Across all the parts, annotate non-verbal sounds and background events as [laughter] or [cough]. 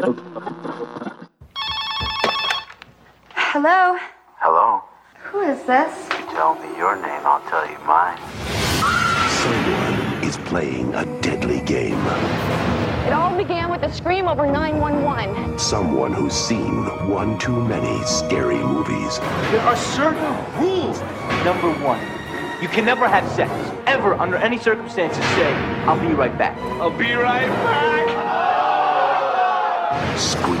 Hello? Hello? Who is this? You tell me your name, I'll tell you mine. Someone is playing a deadly game. It all began with a scream over 911. Someone who's seen one too many scary movies. There are certain rules. Number one, you can never have sex, ever, under any circumstances, say, I'll be right back. I'll be right back. Scream.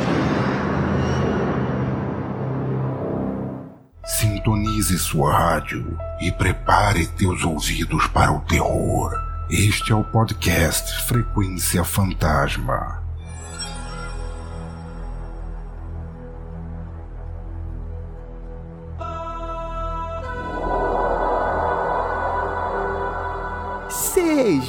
Sintonize sua rádio e prepare teus ouvidos para o terror. Este é o podcast Frequência Fantasma.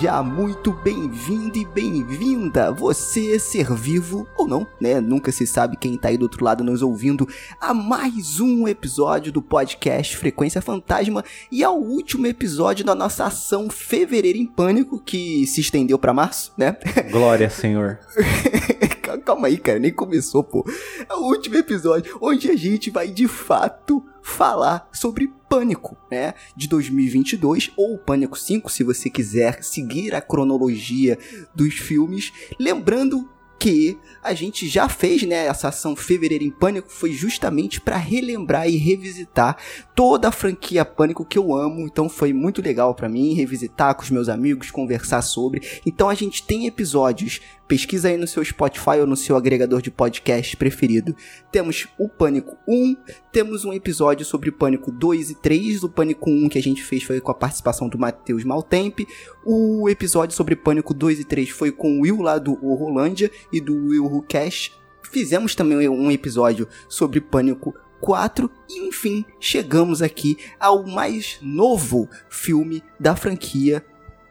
Seja muito bem-vindo e bem-vinda, você ser vivo ou não, né? Nunca se sabe quem tá aí do outro lado nos ouvindo a mais um episódio do podcast Frequência Fantasma e ao último episódio da nossa ação Fevereiro em Pânico, que se estendeu para março, né? Glória, Senhor. [laughs] Calma aí, cara, nem começou, pô. É o último episódio onde a gente vai de fato falar sobre Pânico, né, de 2022 ou Pânico 5, se você quiser seguir a cronologia dos filmes, lembrando que a gente já fez, né, essa ação Fevereiro em Pânico foi justamente para relembrar e revisitar toda a franquia Pânico que eu amo, então foi muito legal para mim revisitar com os meus amigos, conversar sobre. Então a gente tem episódios, pesquisa aí no seu Spotify ou no seu agregador de podcast preferido. Temos o Pânico 1, temos um episódio sobre Pânico 2 e 3, o Pânico 1 que a gente fez foi com a participação do Matheus Maltempe, o episódio sobre Pânico 2 e 3 foi com o Will lá do Rolândia e do Will Who Cash. Fizemos também um episódio sobre Pânico 4 e enfim, chegamos aqui ao mais novo filme da franquia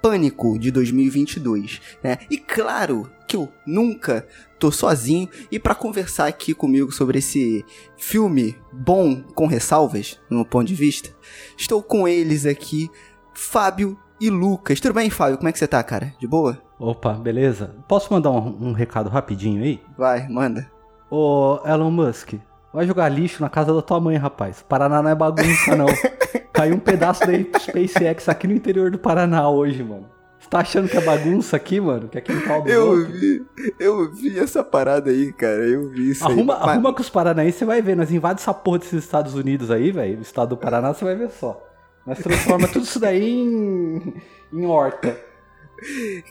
Pânico de 2022, né? E claro que eu nunca tô sozinho e para conversar aqui comigo sobre esse filme bom com ressalvas, no meu ponto de vista, estou com eles aqui, Fábio e Lucas. Tudo bem, Fábio? Como é que você tá, cara? De boa? Opa, beleza? Posso mandar um, um recado rapidinho aí? Vai, manda. Ô, Elon Musk, vai jogar lixo na casa da tua mãe, rapaz. Paraná não é bagunça, não. [laughs] Caiu um pedaço da SpaceX aqui no interior do Paraná hoje, mano. Você tá achando que é bagunça aqui, mano? Que é quintal do Eu outro? vi, eu vi essa parada aí, cara. Eu vi isso Arruma, aí. Mas- arruma com os paranaenses, você vai ver. Nós invadimos essa porra desses Estados Unidos aí, velho. O estado do Paraná, você vai ver só. Nós transforma tudo isso daí em, em horta.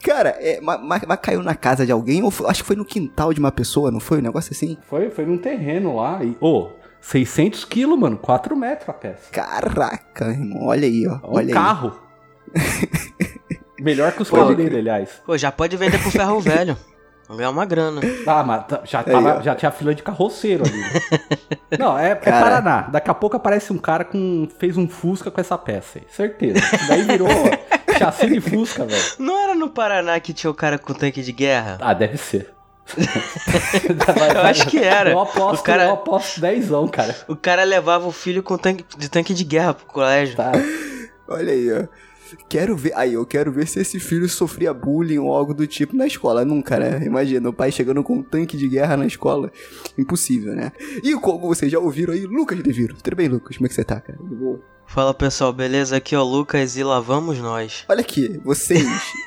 Cara, é, mas, mas- caiu na casa de alguém? Ou foi- acho que foi no quintal de uma pessoa, não foi? Um negócio assim? Foi, foi num terreno lá. E, ô, 600 quilos, mano. 4 metros a peça. Caraca, irmão. Olha aí, ó. Um Olha aí. carro. [laughs] Melhor que os carros dele, aliás. Pô, já pode vender pro ferro [laughs] velho. Ganhar uma grana. Ah, mas tá- já, Aí, tava- ó. já tinha fila de carroceiro ali. [laughs] Não, é, é. Paraná. Daqui a pouco aparece um cara com. fez um Fusca com essa peça aí. Certeza. Daí virou chassi de Fusca, velho. Não era no Paraná que tinha o cara com tanque de guerra? Ah, deve ser. [laughs] Eu acho que era. Eu aposto, O cara- eu aposto 10, cara. O cara levava o filho com tanque, de tanque de guerra pro colégio. Tá. Olha aí, ó. Quero ver. Aí, eu quero ver se esse filho sofria bullying ou algo do tipo na escola. Nunca, né? Imagina, o pai chegando com um tanque de guerra na escola. Impossível, né? E como vocês já ouviram aí, Lucas Deviro. Tudo bem, Lucas? Como é que você tá, cara? De boa? Fala pessoal, beleza? Aqui é o Lucas e lá vamos nós. Olha aqui, vocês.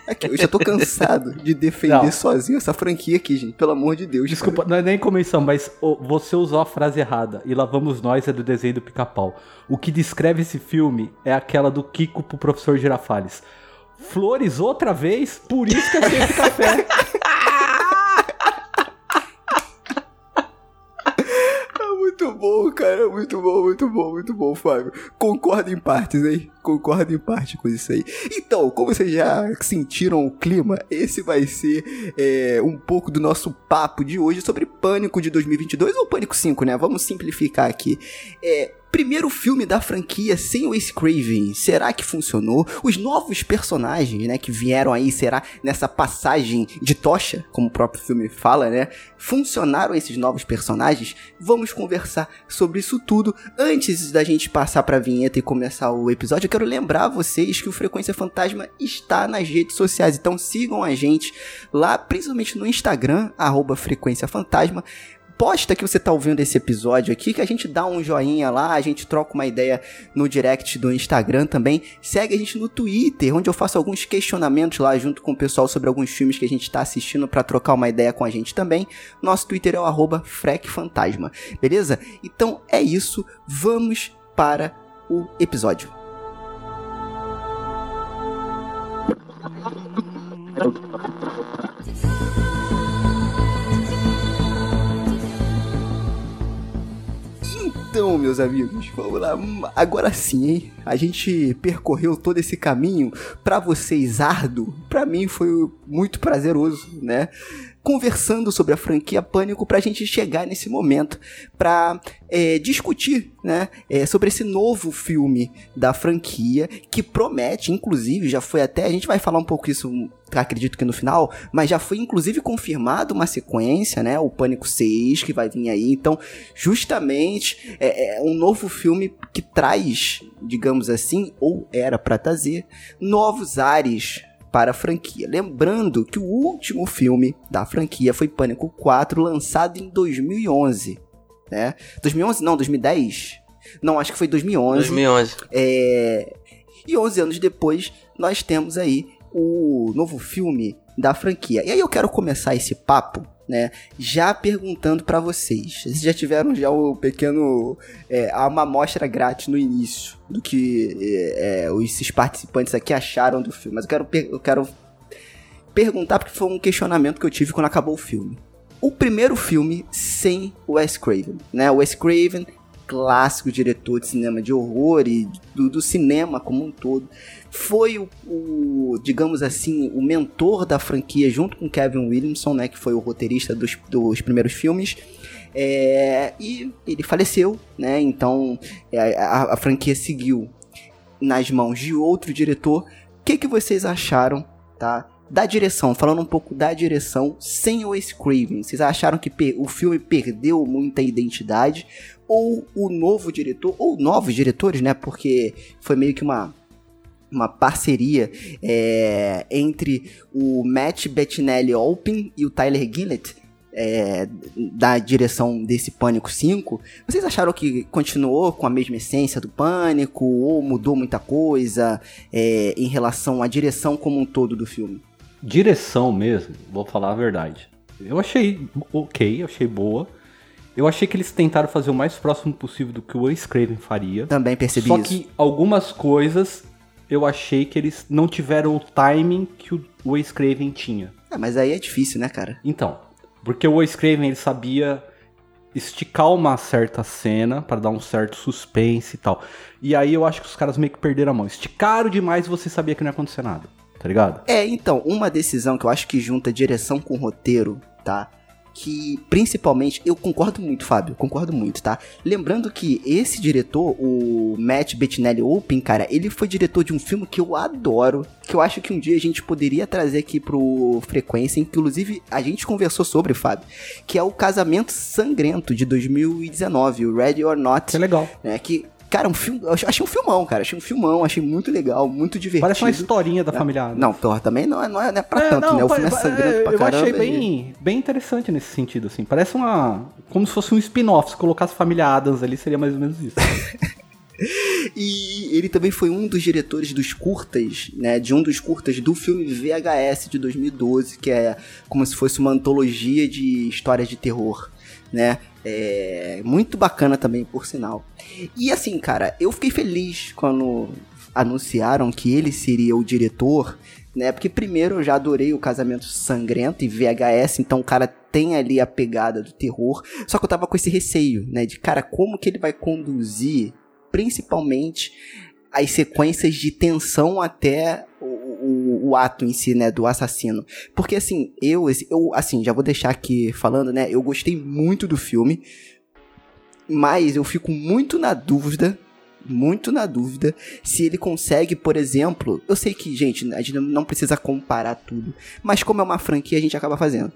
Aqui, eu já tô cansado de defender Não. sozinho essa franquia aqui, gente. Pelo amor de Deus. Desculpa, não é nem comissão, mas ô, você usou a frase errada. E lá vamos nós é do desenho do pica-pau. O que descreve esse filme é aquela do Kiko pro professor Girafales. Flores outra vez, por isso que é sempre café. [laughs] muito bom, cara. Muito bom, muito bom, muito bom, Fábio. Concordo em partes, hein? Concordo em parte com isso aí. Então, como vocês já sentiram o clima, esse vai ser é, um pouco do nosso papo de hoje sobre Pânico de 2022 ou Pânico 5, né? Vamos simplificar aqui. É, Primeiro filme da franquia sem o Ace Craven, será que funcionou? Os novos personagens, né, que vieram aí, será nessa passagem de tocha, como o próprio filme fala, né? Funcionaram esses novos personagens? Vamos conversar sobre isso tudo. Antes da gente passar pra vinheta e começar o episódio, eu quero lembrar vocês que o Frequência Fantasma está nas redes sociais, então sigam a gente lá, principalmente no Instagram, arroba Frequência Fantasma posta que você tá ouvindo esse episódio aqui, que a gente dá um joinha lá, a gente troca uma ideia no direct do Instagram também. Segue a gente no Twitter, onde eu faço alguns questionamentos lá junto com o pessoal sobre alguns filmes que a gente tá assistindo para trocar uma ideia com a gente também. Nosso Twitter é o arroba FrecFantasma, beleza? Então é isso, vamos para o episódio. [laughs] Então, meus amigos, vamos lá. Agora sim, hein? A gente percorreu todo esse caminho para vocês árduo. Para mim foi muito prazeroso, né? conversando sobre a franquia Pânico para a gente chegar nesse momento para é, discutir né, é, sobre esse novo filme da franquia que promete, inclusive, já foi até. A gente vai falar um pouco isso, acredito que no final, mas já foi inclusive confirmado uma sequência, né? O Pânico 6 que vai vir aí. Então, justamente é, é um novo filme que traz, digamos assim, ou era para trazer, novos ares para a franquia. Lembrando que o último filme da franquia foi Pânico 4, lançado em 2011. Né? 2011 não, 2010? Não, acho que foi 2011. 2011. É... E 11 anos depois, nós temos aí o novo filme da franquia. E aí eu quero começar esse papo né? Já perguntando para vocês, vocês já tiveram já o pequeno é, uma amostra grátis no início do que é, é, esses participantes aqui acharam do filme. Mas eu quero, eu quero perguntar porque foi um questionamento que eu tive quando acabou o filme. O primeiro filme sem Wes Craven, né? Wes Craven clássico diretor de cinema de horror e do, do cinema como um todo. Foi o, o, digamos assim, o mentor da franquia junto com Kevin Williamson, né, que foi o roteirista dos, dos primeiros filmes. É, e ele faleceu, né? Então é, a, a, franquia seguiu nas mãos de outro diretor. O que, que vocês acharam, tá? Da direção, falando um pouco da direção sem o Ace Craven. Vocês acharam que o filme perdeu muita identidade? ou o novo diretor, ou novos diretores, né? Porque foi meio que uma uma parceria é, entre o Matt Bettinelli Olpin e o Tyler Gillett é, da direção desse Pânico 5. Vocês acharam que continuou com a mesma essência do Pânico ou mudou muita coisa é, em relação à direção como um todo do filme? Direção mesmo, vou falar a verdade. Eu achei ok, achei boa. Eu achei que eles tentaram fazer o mais próximo possível do que o Wes Craven faria. Também percebi Só isso. que algumas coisas eu achei que eles não tiveram o timing que o Wes Craven tinha. É, mas aí é difícil, né, cara? Então, porque o Wes Craven ele sabia esticar uma certa cena para dar um certo suspense e tal. E aí eu acho que os caras meio que perderam a mão. Esticaram demais e você sabia que não ia acontecer nada, tá ligado? É, então, uma decisão que eu acho que junta direção com roteiro, tá? Que principalmente eu concordo muito, Fábio, concordo muito, tá? Lembrando que esse diretor, o Matt Bettinelli Open, cara, ele foi diretor de um filme que eu adoro, que eu acho que um dia a gente poderia trazer aqui pro Frequência, inclusive a gente conversou sobre, Fábio, que é o Casamento Sangrento de 2019, o Ready or Not. Que legal. Né, que Cara, um filme, eu achei um filmão, cara. Achei um filmão, achei muito legal, muito divertido. Parece uma historinha da é. família Adams. Não, porra, também não é, não é, não é pra é, tanto, não, né? O filme é sangrento pra eu caramba. Eu achei bem, bem interessante nesse sentido, assim. Parece uma... Como se fosse um spin-off. Se colocasse família Adams ali, seria mais ou menos isso. [laughs] e ele também foi um dos diretores dos curtas, né? De um dos curtas do filme VHS de 2012, que é como se fosse uma antologia de histórias de terror, né? É muito bacana também, por sinal. E assim, cara, eu fiquei feliz quando anunciaram que ele seria o diretor, né? Porque primeiro eu já adorei o Casamento Sangrento e VHS, então o cara tem ali a pegada do terror. Só que eu tava com esse receio, né? De cara, como que ele vai conduzir, principalmente as sequências de tensão até o, o, ato em si, né, do assassino. Porque assim, eu, eu, assim, já vou deixar aqui falando, né, eu gostei muito do filme. Mas eu fico muito na dúvida, muito na dúvida, se ele consegue, por exemplo. Eu sei que, gente, a gente não precisa comparar tudo, mas como é uma franquia, a gente acaba fazendo.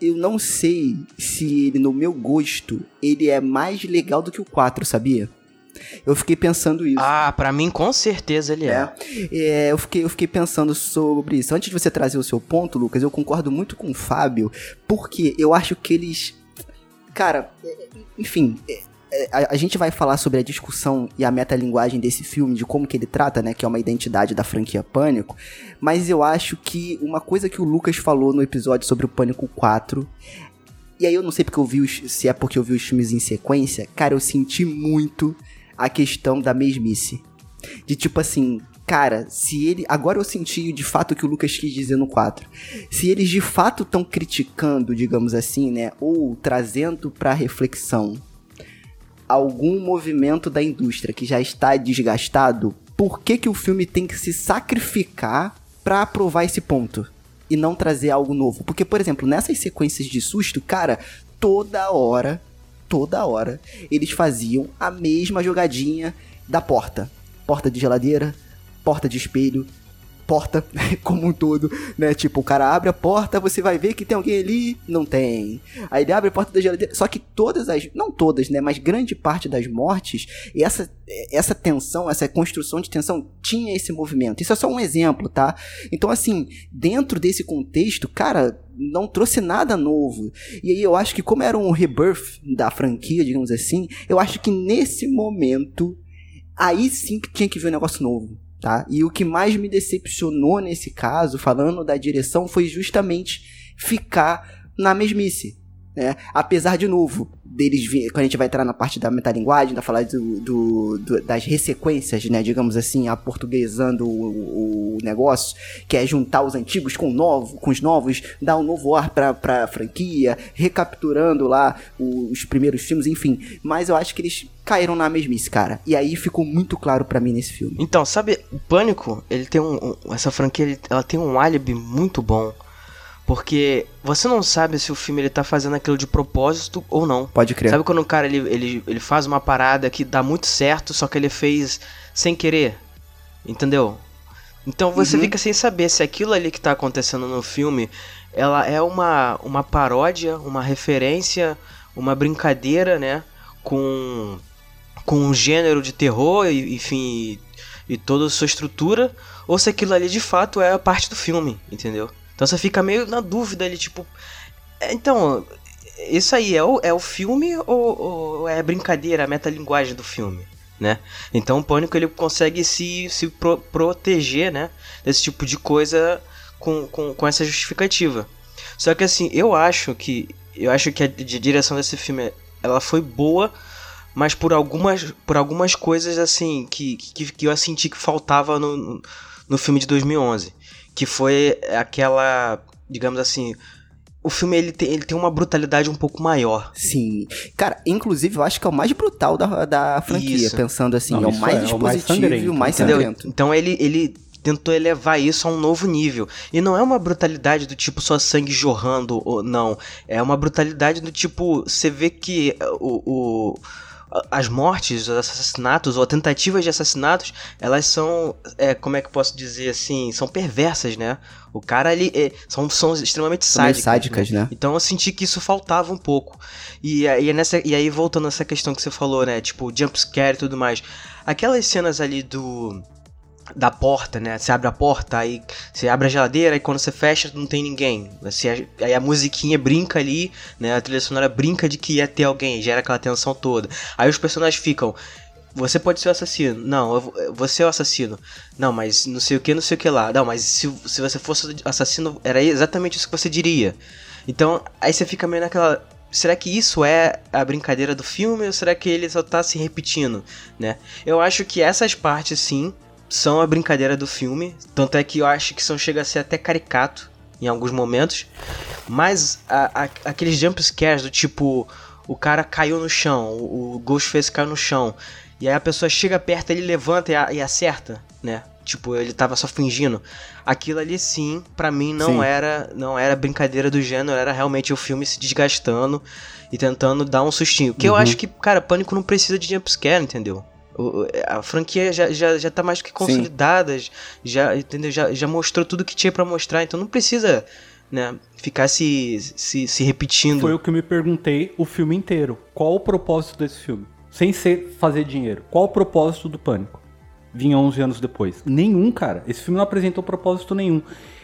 Eu não sei se ele, no meu gosto, ele é mais legal do que o 4, sabia? Eu fiquei pensando isso. Ah, pra mim com certeza ele é. É, eu, fiquei, eu fiquei pensando sobre isso. Antes de você trazer o seu ponto, Lucas, eu concordo muito com o Fábio, porque eu acho que eles. Cara, é, enfim. é, é, A, a gente vai falar sobre a discussão e a metalinguagem desse filme, de como que ele trata, né? Que é uma identidade da franquia Pânico. Mas eu acho que uma coisa que o Lucas falou no episódio sobre o Pânico 4 e aí eu não sei porque eu vi os, se é porque eu vi os filmes em sequência, cara, eu senti muito a questão da mesmice. De tipo assim, cara, se ele. Agora eu senti de fato o que o Lucas quis dizer no 4. Se eles de fato estão criticando, digamos assim, né? Ou trazendo pra reflexão algum movimento da indústria que já está desgastado, por que, que o filme tem que se sacrificar pra provar esse ponto? E não trazer algo novo? Porque, por exemplo, nessas sequências de susto, cara, toda hora, toda hora, eles faziam a mesma jogadinha da porta. Porta de geladeira, porta de espelho, porta [laughs] como um todo, né? Tipo, o cara abre a porta, você vai ver que tem alguém ali, não tem. Aí ele abre a porta da geladeira, só que todas as, não todas, né, mas grande parte das mortes, essa essa tensão, essa construção de tensão tinha esse movimento. Isso é só um exemplo, tá? Então assim, dentro desse contexto, cara, não trouxe nada novo. E aí eu acho que como era um rebirth da franquia, digamos assim, eu acho que nesse momento aí sim que tinha que ver um negócio novo tá? E o que mais me decepcionou nesse caso, falando da direção, foi justamente ficar na mesmice. Né? Apesar, de novo, deles vir, quando a gente vai entrar na parte da metalinguagem, da falar do, do, do- das ressequências, né? Digamos assim, aportuguesando o, o negócio, que é juntar os antigos com, novo, com os novos, dar um novo ar pra, pra franquia, recapturando lá os primeiros filmes, enfim. Mas eu acho que eles caíram na mesmice, cara. E aí ficou muito claro pra mim nesse filme. Então, sabe, o Pânico, ele tem um. um- essa franquia, ele- ela tem um álibi muito bom. Porque você não sabe se o filme ele tá fazendo aquilo de propósito ou não. Pode crer. Sabe quando o cara ele, ele, ele faz uma parada que dá muito certo, só que ele fez sem querer? Entendeu? Então você Uhum. fica sem saber se aquilo ali que tá acontecendo no filme, ela é uma, uma paródia, uma referência, uma brincadeira, né? Com, com um gênero de terror, e, enfim, e, e toda a sua estrutura, ou se aquilo ali de fato é a parte do filme, entendeu? Então você fica meio na dúvida ali, tipo. é, Então, isso aí é o, é o filme ou, ou é a brincadeira, a metalinguagem do filme, né? Então o Pânico ele consegue se, se pro- proteger, né? Desse tipo de coisa com, com, com essa justificativa. Só que assim, eu acho que. Eu acho que a di- direção desse filme ela foi boa, mas por algumas, por algumas coisas assim que, que, que eu senti que faltava no, no filme de 2011. Que foi aquela, digamos assim, o filme ele tem, ele tem uma brutalidade um pouco maior. Sim. Cara, inclusive eu acho que é o mais brutal da, da franquia, Isso. pensando assim. Não, é o mais é, é o mais dispositivo e o mais Entendeu? sangrento. Então ele, ele tentou elevar isso a um novo nível. E não é uma brutalidade do tipo só sangue jorrando, ou não. É uma brutalidade do tipo, você vê que o, o- as mortes, os assassinatos, ou tentativas de assassinatos, elas são, é, como é que eu posso dizer assim, são perversas, né? O cara ali, é, são, são extremamente meio sádicas. sádicas, né? Então eu senti que isso faltava um pouco. E aí, nessa, e aí voltando nessa questão que você falou, né? Tipo, jump scare e tudo mais. Aquelas cenas ali do. Da porta, né? Você abre a porta, aí você abre a geladeira e quando você fecha não tem ninguém. Você, aí a musiquinha brinca ali, né? A trilha sonora brinca de que ia ter alguém, gera aquela tensão toda. Aí os personagens ficam. Você pode ser o assassino. Não, eu você é o assassino. Não, mas não sei o que, não sei o que lá. Não, mas se, se você fosse assassino, era exatamente isso que você diria. Então, aí você fica meio naquela. Será que isso é a brincadeira do filme ou será que ele só tá se repetindo, né? Eu acho que essas partes, sim, são a brincadeira do filme. Tanto é que eu acho que são chega a ser até caricato em alguns momentos. Mas a- a- aqueles jump scares do tipo. O cara caiu no chão, o o Ghostface caiu no chão. E aí a pessoa chega perto, ele levanta e, e acerta, né? Tipo, ele tava só fingindo. Aquilo ali sim, pra mim não Sim. era não era brincadeira do gênero, era realmente o filme se desgastando e tentando dar um sustinho. Que eu acho que, cara, Pânico não precisa de jumpscare, entendeu? A franquia já, já, já tá mais que consolidada, já, entendeu? Já, já mostrou tudo que tinha pra mostrar, então não precisa, né, ficar se, se, se repetindo. Foi o que eu me perguntei o filme inteiro. Qual o propósito desse filme? Sem ser fazer dinheiro. Qual o propósito do Pânico? Vinha 11 anos depois. Nenhum, cara. Esse filme não apresentou propósito nenhum.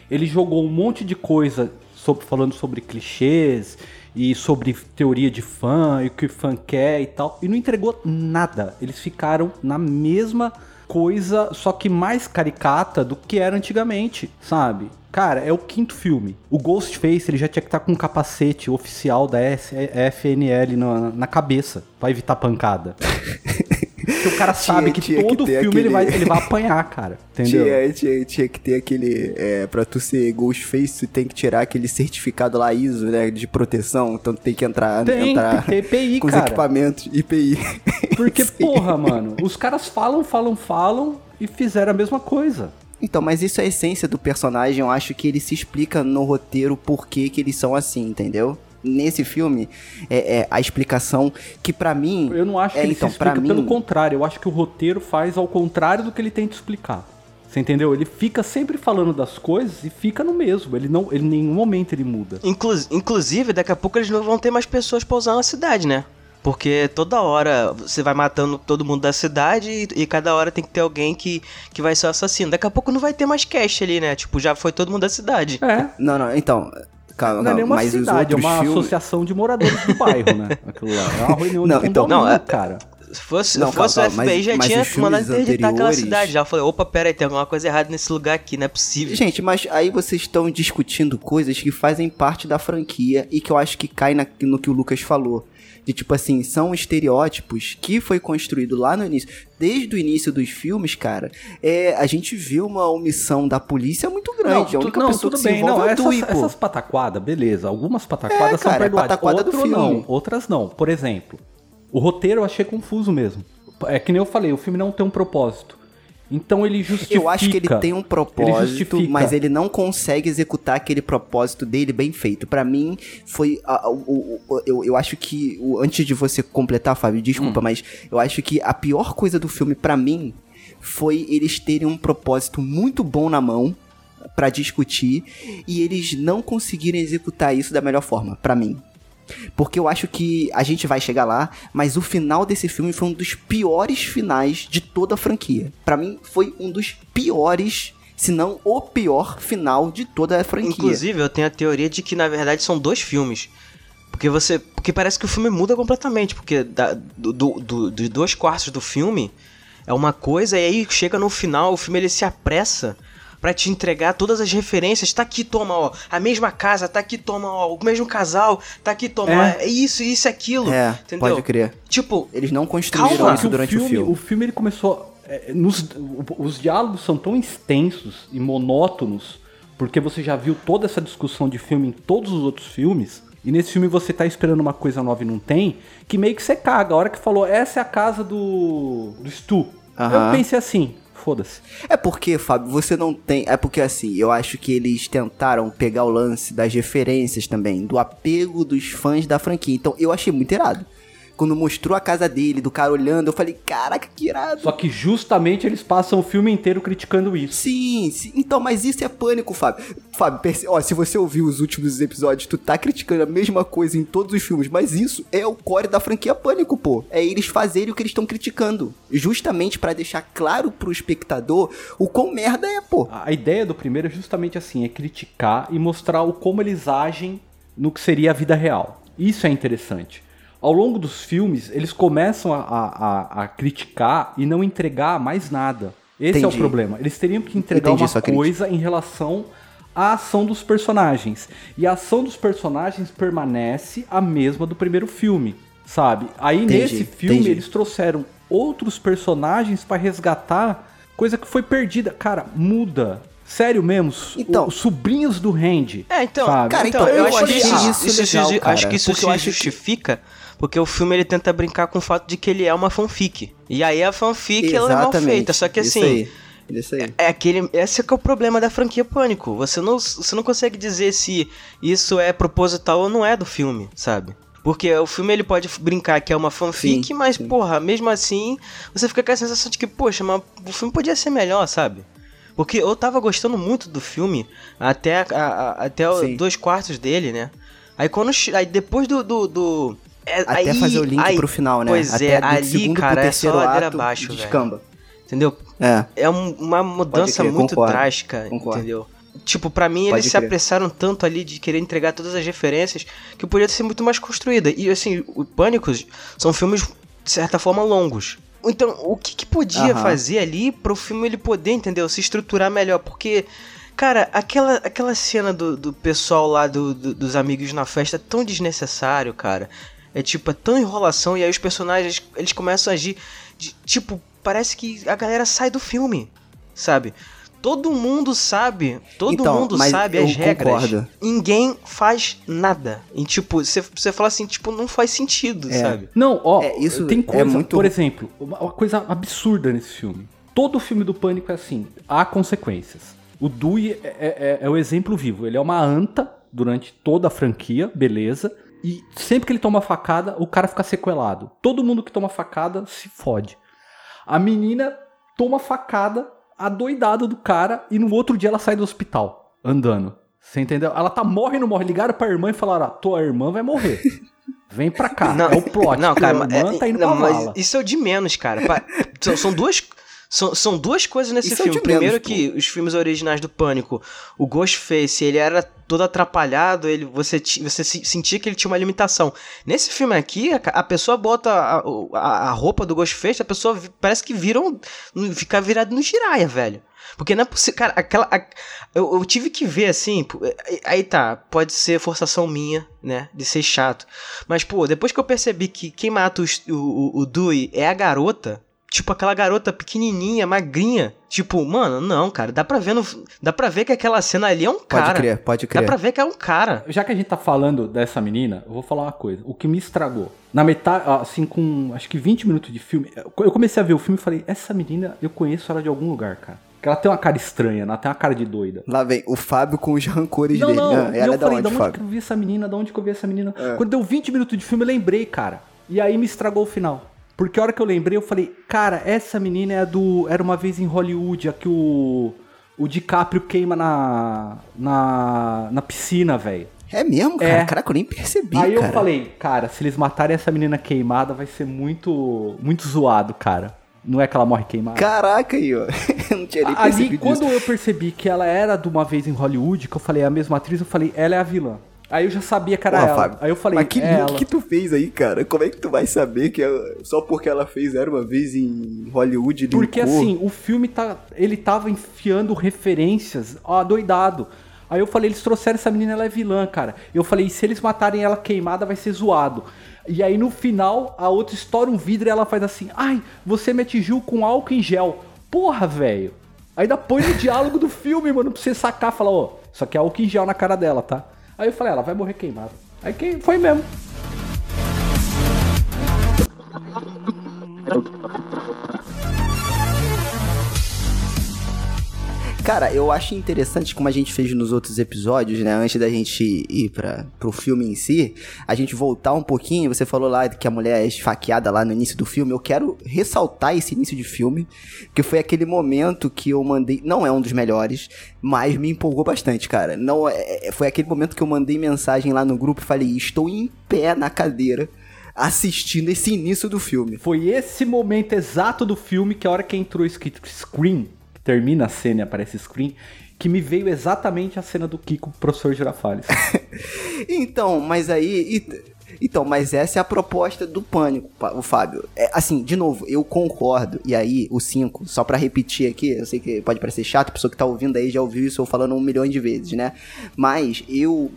Ele jogou um monte de coisa sobre- falando sobre clichês e sobre teoria de fã e o que o fã quer e tal. E não entregou nada. Eles ficaram na mesma coisa, só que mais caricata do que era antigamente, sabe? Cara, é o quinto filme. O Ghostface, ele já tinha que estar com um capacete oficial da FNL na, na cabeça, pra evitar pancada. [laughs] Porque o cara [laughs] sabe que tinha que todo ter filme ele, vai, aquele- ele vai apanhar, cara. [laughs] Entendeu? Tinha, tinha, tinha que ter aquele. É, pra tu ser Ghostface, tu tem que tirar aquele certificado lá ISO, né? De proteção. Então tu tem que entrar, Tem entrar que ter EPI, com os cara. equipamentos IPI. [laughs] Porque, porra, mano, os caras falam, falam, falam e fizeram a mesma coisa. Então, mas isso é a essência do personagem. Eu acho que ele se explica no roteiro por que, que eles são assim, entendeu? Nesse filme, é, é a explicação que pra mim. Eu não acho que é, ele então, se explica, mim, pelo contrário, eu acho que o roteiro faz ao contrário do que ele tenta explicar. Você entendeu? Ele fica sempre falando das coisas e fica no mesmo. Ele não, ele em nenhum momento ele muda. Inclu- inclusive, daqui a pouco eles não vão ter mais pessoas pra usar na cidade, né? Porque toda hora você vai matando todo mundo da cidade e, e cada hora tem que ter alguém que, que vai ser o assassino. Daqui a pouco não vai ter mais cash ali, né? Tipo, já foi todo mundo da cidade. É. Não, não, então. Calma, Não é calma. nenhuma Mas os cidade, é uma filmes. associação de moradores do bairro, né? [laughs] Aquilo lá. É uma reunião Não, de então- Não, é- cara. Se fosse, Não, fosse calma, o FBI, mas- já mas tinha mandado interditar aquela anteriores- cidade. Já falei, opa, pera aí, tem alguma coisa errada nesse lugar aqui, não é possível. Gente, mas aí vocês estão discutindo coisas que fazem parte da franquia e que eu acho que cai na- no que o Lucas falou. De tipo assim, são estereótipos que foi construído lá no início. Desde o início dos filmes, cara, é, a gente viu uma omissão da polícia muito grande. Não, a tu- única não, pessoa tudo que bem, não, é essas, pô. essas pataquadas, beleza. Algumas pataquadas É, são cara, é perdoadas, pataquada filme. não, outras não. Por exemplo, o roteiro eu achei confuso mesmo. É que nem eu falei, o filme não tem um propósito. Então ele justifica. Eu acho que ele tem um ele propósito, justifica. mas ele não consegue executar aquele propósito dele bem feito. Pra mim, foi. a- o- eu, eu acho que. o- antes de você completar, Fábio, Hum. desculpa, mas eu acho que a pior coisa do filme, pra mim, foi eles terem um propósito muito bom na mão pra discutir e eles não conseguirem executar isso da melhor forma, pra mim. Porque eu acho que a gente vai chegar lá, mas o final desse filme foi um dos piores finais de toda a franquia. Pra mim, foi um dos piores, se não o pior final de toda a franquia. Inclusive, eu tenho a teoria de que na verdade são dois filmes. Porque você. Porque parece que o filme muda completamente. Porque da, do, do- dos dois quartos do filme é uma coisa, e aí chega no final, o filme ele se apressa pra te entregar todas as referências. Tá aqui, toma, ó. A mesma casa, tá aqui, toma, ó. O mesmo casal, tá aqui, toma. É. É isso, isso, aquilo. É, entendeu? pode crer. Tipo, Eles não construíram Calma. isso o durante filme, o filme. O filme ele começou. é, nos- o- os diálogos são tão extensos e monótonos, porque você já viu toda essa discussão de filme em todos os outros filmes. E nesse filme você tá esperando uma coisa nova e não tem, que meio que você caga. A hora que falou, essa é a casa do. do Stu. Aham. Eu pensei assim, foda-se. É porque, Fábio, você não tem. É porque assim, eu acho que eles tentaram pegar o lance das referências também, do apego dos fãs da franquia. Então eu achei muito irado. Quando mostrou a casa dele, do cara olhando, eu falei, caraca, que irado. Só que justamente eles passam o filme inteiro criticando isso. Sim, sim, então, mas isso é pânico, Fábio. Fábio, perce- ó, se você ouviu os últimos episódios, tu tá criticando a mesma coisa em todos os filmes, mas isso é o core da franquia Pânico, pô. É eles fazerem o que eles estão criticando. Justamente pra deixar claro pro espectador o quão merda é, pô. A a ideia do primeiro é justamente assim, é criticar e mostrar o como eles agem no que seria a vida real. Isso é interessante. Ao longo dos filmes, eles começam a, a- a- criticar e não entregar mais nada. Esse é o Entendi. problema. Eles teriam que entregar Entendi uma sua crítica. coisa em relação à ação dos personagens. E a ação dos personagens permanece a mesma do primeiro filme, sabe? Aí Entendi, nesse filme entendi. eles trouxeram outros personagens pra resgatar coisa que foi perdida. Cara, muda. Sério mesmo, os- Então- os sobrinhos do Randy. É, então, sabe? Cara, então, então, eu, eu acho que isso, isso isso se- legal, cara, acho que isso acho justifica porque o filme ele tenta brincar com o fato de que ele é uma fanfic. E aí a fanfic ela é mal feita, só que isso assim, aí. Isso aí. É aquele, esse é que é o problema da franquia Pânico. Você não, você não consegue dizer se isso é proposital ou não é do filme, sabe? Porque o filme ele pode brincar que é uma fanfic, Sim, mas, sim. porra, mesmo assim, você fica com a sensação de que, poxa, mas o filme podia ser melhor, sabe? Porque eu tava gostando muito do filme até, a- a- até Sim. dois quartos dele, né? Aí quando. Aí depois do. do, do- é, Até aí- fazer o link aí- pro final, né? Pois Até é, ali, cara, é só ladeira abaixo, velho. descamba. Entendeu? É. É um- uma mudança crer, muito concordo. drástica, Concordo. entendeu? Tipo, pra mim Pode eles se crer. apressaram tanto ali de querer entregar todas as referências que podia ser muito mais construída. E assim, o Pânicos são filmes, de certa forma, longos. Então, o que, que podia Aham. fazer ali pro filme ele poder, entendeu? Se estruturar melhor? Porque, cara, aquela, aquela cena do, do pessoal lá, do, do- dos amigos na festa, é tão desnecessário, cara. É tipo, é tão enrolação e aí os personagens, eles começam a agir de- tipo, parece que a galera sai do filme, sabe? Todo mundo sabe, todo Então, mundo sabe as regras. concordo. Ninguém faz nada. E tipo, você você fala assim, tipo, não faz sentido, É. sabe? Não, ó, É, isso tem é coisa, muito- por exemplo, uma, uma coisa absurda nesse filme. Todo filme do Pânico é assim, há consequências. O Dewey é, é- é o exemplo vivo. Ele é uma anta durante toda a franquia, beleza. E sempre que ele toma facada, o cara fica sequelado. Todo mundo que toma facada se fode. A menina toma facada, adoidada do cara, e no outro dia ela sai do hospital, andando. Você entendeu? Ela tá morre, não morre. Ligaram pra irmã e falaram: ah, tua irmã vai morrer. Vem pra cá. Não, é o plot. Não, cara, irmã é- tá indo não, pra mas vala. isso é o de menos, cara. São duas. São, são duas coisas nesse Isso é filme. de menos, Primeiro pô. que os filmes originais do Pânico, o Ghostface, ele era todo atrapalhado, ele, você, você se- sentia que ele tinha uma limitação. Nesse filme aqui, a, a pessoa bota a, a- a roupa do Ghostface, a pessoa parece que viram, fica virado no giraia, velho. Porque não é possível. Cara, aquela. a- eu, eu tive que ver assim. pô, é- Aí tá, pode ser forçação minha, né? De ser chato. Mas, pô, depois que eu percebi que quem mata os- o, o, o Dewey é a garota. Tipo, aquela garota pequenininha, magrinha. Tipo, mano, não, cara. Dá pra ver, no, dá pra ver que aquela cena ali é um Pode cara. crer, pode Dá crer. pra ver que é um cara. Já que a gente tá falando dessa menina, eu vou falar uma coisa. O que me estragou. Na metade, assim, com acho que 20 minutos de filme, eu comecei a ver o filme e falei: essa menina, eu conheço ela de algum lugar, cara. Porque ela tem uma cara estranha, ela tem uma cara de doida. Lá vem o Fábio com os rancores Não, dele. não, e Ela eu é da falei, onde, da onde que Fábio? eu vi essa menina, da onde que eu vi essa menina? Quando deu 20 minutos de filme, eu lembrei, cara. E aí me estragou o final. Porque a hora que eu lembrei, eu falei, cara, essa menina é do. Era uma vez em Hollywood, a que o. O DiCaprio queima na. na. na piscina, velho. É mesmo, cara? É. Caraca, eu nem percebi, Aí cara. eu falei, cara, se eles matarem essa menina queimada, vai ser muito. muito zoado, cara. Não é que ela morre queimada. Caraca aí, ó. [laughs] Eu não tinha nem Ali, percebido quando isso. eu percebi que ela era de uma vez em Hollywood, que eu falei, é a mesma atriz, eu falei, ela é a vilã. Aí eu já sabia que era Porra, ela. Fábio, Aí eu falei, mas que é ela. que tu fez aí, cara? Como é que tu vai saber que ela- só porque ela fez Era Uma Vez em Hollywood Porque linkou? assim, o filme tá. Ele tava enfiando referências, ó, doidado. Aí eu falei, eles trouxeram essa menina, ela é vilã, cara. Eu falei, se eles matarem ela queimada, vai ser zoado. E aí no final, a outra estoura um vidro e ela faz assim: Ai, você me atingiu com álcool em gel. Porra, velho. Ainda põe no diálogo do filme, mano, pra você sacar, falar, ó, isso aqui é álcool em gel na cara dela, tá? Aí eu falei, ela vai morrer queimada. Aí quem foi mesmo. Cara, eu acho interessante como a gente fez nos outros episódios, né? Antes da gente ir para pro filme em si, a gente voltar um pouquinho. Você falou lá que a mulher é esfaqueada lá no início do filme. Eu quero ressaltar esse início de filme, que foi aquele momento que eu mandei. Não é um dos melhores, mas me empolgou bastante, cara. Não é, foi aquele momento que eu mandei mensagem lá no grupo e falei: estou em pé na cadeira assistindo esse início do filme. Foi esse momento exato do filme que a hora que entrou escrito Scream, termina a cena e aparece Scream, que me veio exatamente a cena do Kiko, professor Girafales. [laughs] Então, mas aí. Então, mas essa é a proposta do pânico, o Fábio. É, assim, de novo, eu concordo. E aí, o 5, só pra repetir aqui, eu sei que pode parecer chato, a pessoa que tá ouvindo aí já ouviu isso eu falando um milhão de vezes, né? Mas. Eu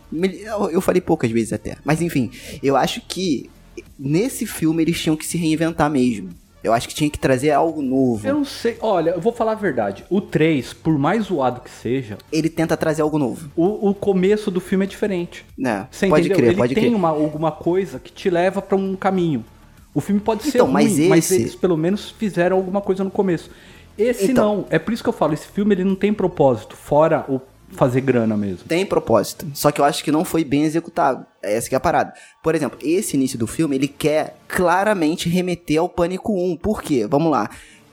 eu falei poucas vezes até. Mas enfim, eu acho que nesse filme eles tinham que se reinventar mesmo. Eu acho que tinha que trazer algo novo. Eu não sei, olha, eu vou falar a verdade. O 3, por mais zoado que seja, Ele tenta trazer algo novo. o, o começo do filme é diferente. Né? Você pode entendeu? crer, Ele pode tem crer. uma, alguma coisa que te leva pra um caminho. O filme pode ser Então, ruim, mas mas, esse- eles pelo menos fizeram alguma coisa no começo. Esse Então. não. É por isso que eu falo, esse filme ele não tem propósito, fora o fazer grana mesmo. Tem propósito. Só que eu acho que não foi bem executado. É essa que é a parada. Por exemplo, esse início do filme, ele quer claramente remeter ao Pânico 1. Por quê? Vamos lá.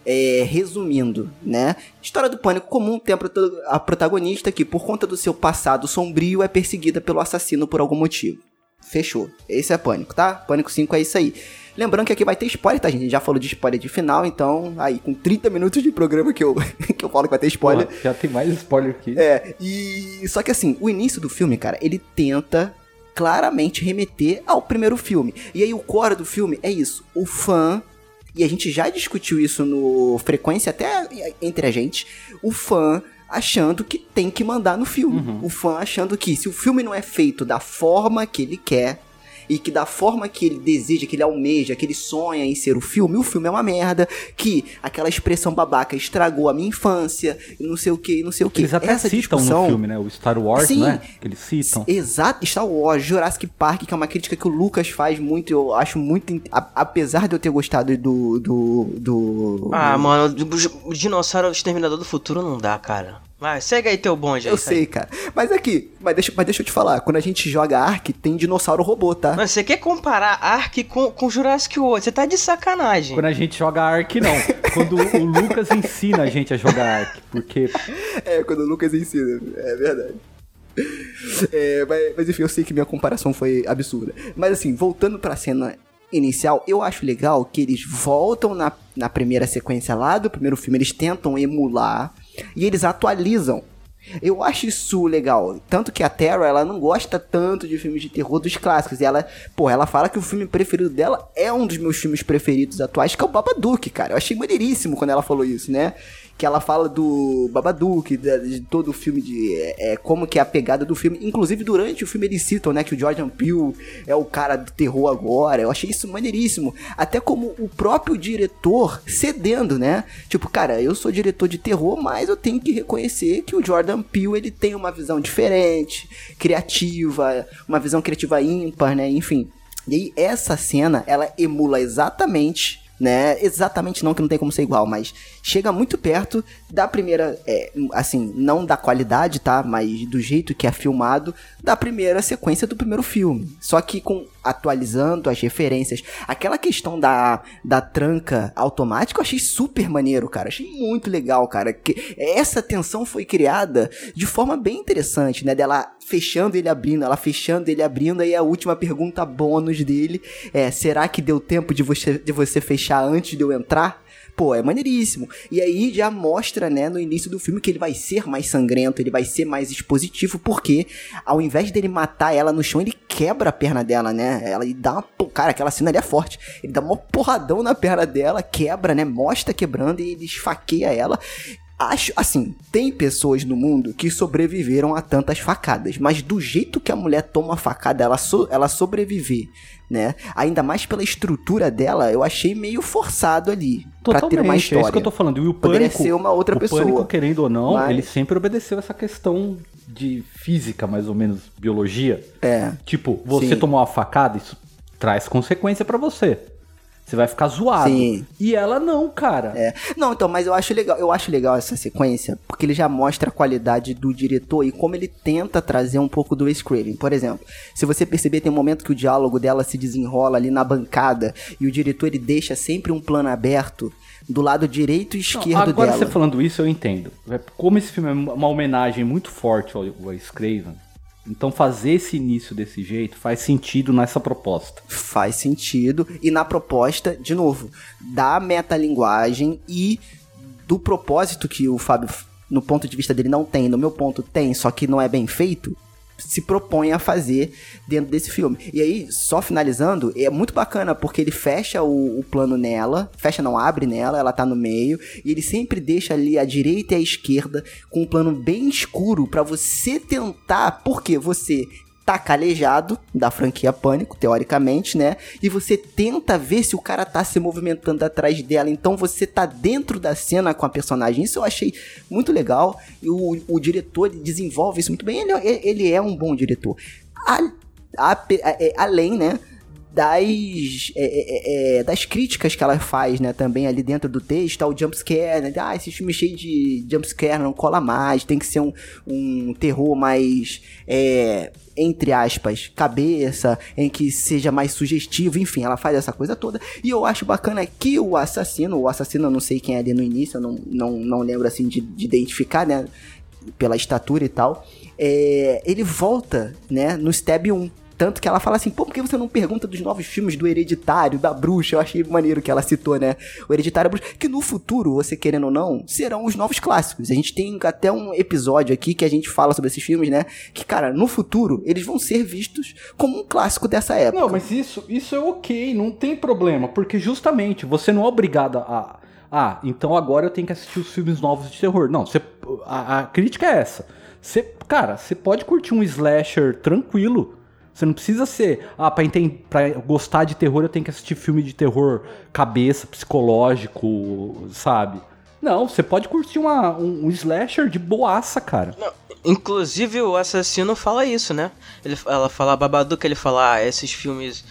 É, resumindo, né? História do Pânico comum tem a, prota- a protagonista que, por conta do seu passado sombrio, é perseguida pelo assassino por algum motivo. Fechou. Esse é Pânico, tá? Pânico 5 é isso aí. Lembrando que aqui vai ter spoiler, tá, gente? A gente já falou de spoiler de final, então, aí, com 30 minutos de programa que eu, [laughs] que eu falo que vai ter spoiler. Porra, já tem mais spoiler aqui. É, e. Só que assim, o início do filme, cara, ele tenta claramente remeter ao primeiro filme. E aí o core do filme é isso. O fã. E a gente já discutiu isso no Frequência, até entre a gente. O fã achando que tem que mandar no filme. O fã achando que se o filme não é feito da forma que ele quer. E que da forma que ele deseja, que ele almeja, que ele sonha em ser o filme, o filme é uma merda. Que aquela expressão babaca estragou a minha infância, e não sei o que, e não sei o que. Eles até citam no filme, né? O Star Wars, Sim. né? Que eles citam. Exato, Star Wars, Jurassic Park, que é uma crítica que o Lucas faz muito, eu acho muito. in- a- apesar de eu ter gostado do. do. do. Ah, mano, o, o dinossauro exterminador do futuro não dá, cara. Vai, segue aí teu bonde aí. eu sei, cara. Mas aqui, mas deixa, mas deixa eu te falar, quando a gente joga Ark, tem dinossauro robô, tá? Mano, você quer comparar Ark com, com Jurassic World? Você tá de sacanagem. Quando a gente joga Ark, não. [laughs] Quando o Lucas ensina a gente a jogar Ark. Porque É, quando o Lucas ensina, é verdade. É, mas, mas enfim, eu sei que minha comparação foi absurda. Mas assim, voltando pra cena inicial, eu acho legal que eles voltam na, na primeira sequência lá do primeiro filme, eles tentam emular e eles atualizam. Eu acho isso legal. Tanto que a Tara, ela não gosta tanto de filmes de terror dos clássicos. E ela, pô, ela fala que o filme preferido dela é um dos meus filmes preferidos atuais, que é o Babadook, cara. Eu achei maneiríssimo quando ela falou isso, né? Que ela fala do Babadook, da- de, todo o filme, de é, é, como que é a pegada do filme. Inclusive, durante o filme eles citam, né, que o Jordan Peele é o cara do terror agora. Eu achei isso maneiríssimo. Até como o próprio diretor cedendo, né? Tipo, cara, eu sou diretor de terror, mas eu tenho que reconhecer que o Jordan Peele, ele tem uma visão diferente, criativa, uma visão criativa ímpar, né? Enfim. E aí, essa cena, ela emula exatamente, né? Exatamente não, que não tem como ser igual, mas chega muito perto da primeira, é, assim, não da qualidade, tá? Mas do jeito que é filmado, da primeira sequência do primeiro filme. Só que com atualizando as referências. Aquela questão da, da tranca automática eu achei super maneiro, cara. Achei muito legal, cara. Que essa tensão foi criada de forma bem interessante, né? Dela fechando ele abrindo, ela fechando ele abrindo, aí a última pergunta bônus dele é: será que deu tempo de você, de você fechar antes de eu entrar? Pô, é maneiríssimo. E aí já mostra, né, no início do filme que ele vai ser mais sangrento, ele vai ser mais expositivo, porque ao invés dele matar ela no chão, ele quebra a perna dela, né? Ela e dá uma. po- Cara, aquela cena ali é forte. Ele dá uma porradão na perna dela, quebra, né? Mostra quebrando e ele esfaqueia ela. Acho, assim, tem pessoas no mundo que sobreviveram a tantas facadas, mas do jeito que a mulher toma a facada, ela, so- ela sobreviver, né? Ainda mais pela estrutura dela, eu achei meio forçado ali. Pra ter uma Totalmente, história. é isso que eu tô falando. E o Poderia Pânico, ser uma outra o pessoa. Pânico, querendo ou não, Mas- ele sempre obedeceu essa questão de física, mais ou menos, biologia. É. Tipo, você Sim. tomou uma facada, isso traz consequência pra você. Você vai ficar zoado. Sim. E ela não, cara. É. Não, então, mas eu acho legal, eu acho legal essa sequência, porque ele já mostra a qualidade do diretor e como ele tenta trazer um pouco do Craven. Por exemplo, se você perceber, tem um momento que o diálogo dela se desenrola ali na bancada e o diretor ele deixa sempre um plano aberto do lado direito e Não, esquerdo agora dela. você falando isso, eu entendo. É, Como esse filme é uma homenagem muito forte ao Wes Craven, então fazer esse início desse jeito faz sentido nessa proposta. Faz sentido. E na proposta, de novo, da metalinguagem e do propósito que o Fábio, no ponto de vista dele, não tem, no meu ponto tem, só que não é bem feito, se propõe a fazer dentro desse filme. E aí, só finalizando, é muito bacana, porque ele fecha o, o plano nela, fecha não, abre nela, ela tá no meio, e ele sempre deixa ali a direita e a esquerda com um plano bem escuro pra você tentar, porque você tá calejado da franquia Pânico, teoricamente, né? E você tenta ver se o cara tá se movimentando atrás dela. Então você tá dentro da cena com a personagem. Isso eu achei muito legal. E o, o diretor desenvolve isso muito bem. Ele, é- ele é um bom diretor. A- a- é, além, né? Das é, é, é, das críticas que ela faz, né, também ali dentro do texto, ao jumpscare, né, ah, esse filme cheio de jumpscare não cola mais, tem que ser um, um terror mais, é, entre aspas, cabeça, em que seja mais sugestivo, enfim, ela faz essa coisa toda, e eu acho bacana que o assassino, o assassino eu não sei quem é ali no início, eu não, não, não lembro assim de, de identificar, né, pela estatura e tal, é, ele volta, né, no Stab 1, tanto que ela fala assim, pô, por que você não pergunta dos novos filmes do Hereditário, da Bruxa? Eu achei maneiro que ela citou, né? O Hereditário, Bruxa. Que no futuro, você querendo ou não, serão os novos clássicos. A gente tem até um episódio aqui que a gente fala sobre esses filmes, né? Que, cara, no futuro, eles vão ser vistos como um clássico dessa época. Não, mas isso, isso é ok, não tem problema. Porque justamente, você não é obrigado a... Ah, então agora eu tenho que assistir os filmes novos de terror. Não, você, a, a crítica é essa. Você, cara, você pode curtir um slasher tranquilo você não precisa ser, ah, pra, entender, pra gostar de terror eu tenho que assistir filme de terror cabeça, psicológico, sabe? Não, você pode curtir uma, um, um slasher de boaça, cara. Não, inclusive o assassino fala isso, né? Ele, ela fala, Babadook, ele fala, ah, esses filmes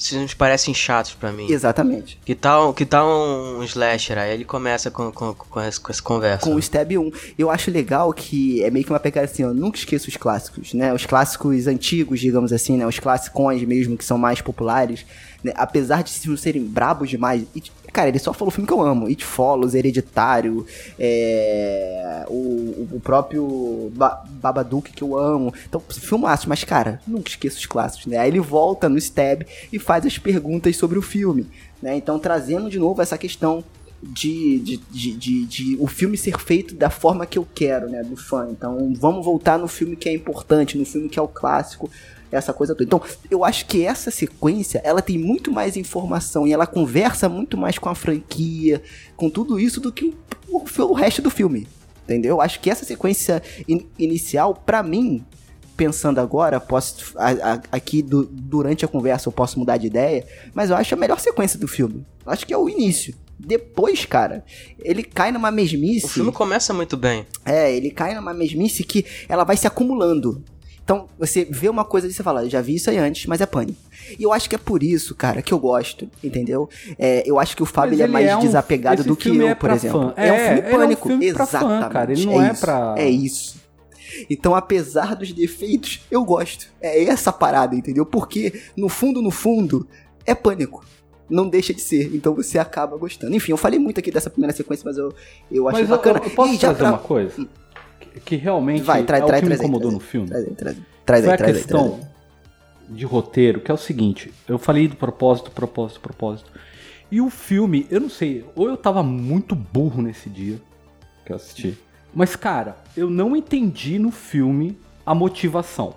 esses filmes parecem chatos para mim. Exatamente. Que tal, que tal um slasher? Aí ele começa com, com, com, essa, com essa conversa. Com o Stab 1. Eu acho legal que é meio que uma pegada assim, eu nunca esqueço os clássicos, né? Os clássicos antigos, digamos assim, né? Os clássicos mesmo, que são mais populares. Né? Apesar de não serem brabos demais. E, cara, ele só falou o filme que eu amo. It Follows, Hereditário, é, o, o próprio ba Babadook que eu amo. Então, filmaço, mas, cara, nunca esqueço os clássicos, né? Aí ele volta no Stab e faz as perguntas sobre o filme. Né? Então, trazendo de novo essa questão de, de, de, de, de, o filme ser feito da forma que eu quero, né, do fã. Então, vamos voltar no filme que é importante, no filme que é o clássico, essa coisa toda. Então, eu acho que essa sequência, ela tem muito mais informação e ela conversa muito mais com a franquia, com tudo isso do que o, o, o resto do filme. Entendeu? Eu acho que essa sequência in, inicial, para mim, pensando agora, posso a, a, aqui do, durante a conversa eu posso mudar de ideia, mas eu acho a melhor sequência do filme. Eu acho que é o início. Depois, cara, ele cai numa mesmice. O filme começa muito bem. É, ele cai numa mesmice que ela vai se acumulando. Então, você vê uma coisa e você fala, já vi isso aí antes, mas é pânico. E eu acho que é por isso, cara, que eu gosto, entendeu? É, eu acho que o Fábio ele é mais é um, desapegado do que eu, é por exemplo. É, é, um filme pânico. É um filme Exatamente. Fã, cara. Ele não é, é pra. É isso. Então, apesar dos defeitos, eu gosto. É essa parada, entendeu? Porque, no fundo, no fundo, é pânico não deixa de ser. Então você acaba gostando. Enfim, eu falei muito aqui dessa primeira sequência, mas eu, eu achei mas bacana. Eu, eu posso e trazer pra... uma coisa? Que realmente Vai, trai, é trai, o que trai, me incomodou no filme. Traz, traz, traz, Foi a questão de roteiro, que é o seguinte, eu falei do propósito, propósito, propósito. E o filme, eu não sei, ou eu tava muito burro nesse dia que eu assisti. Mas, cara, eu não entendi no filme a motivação.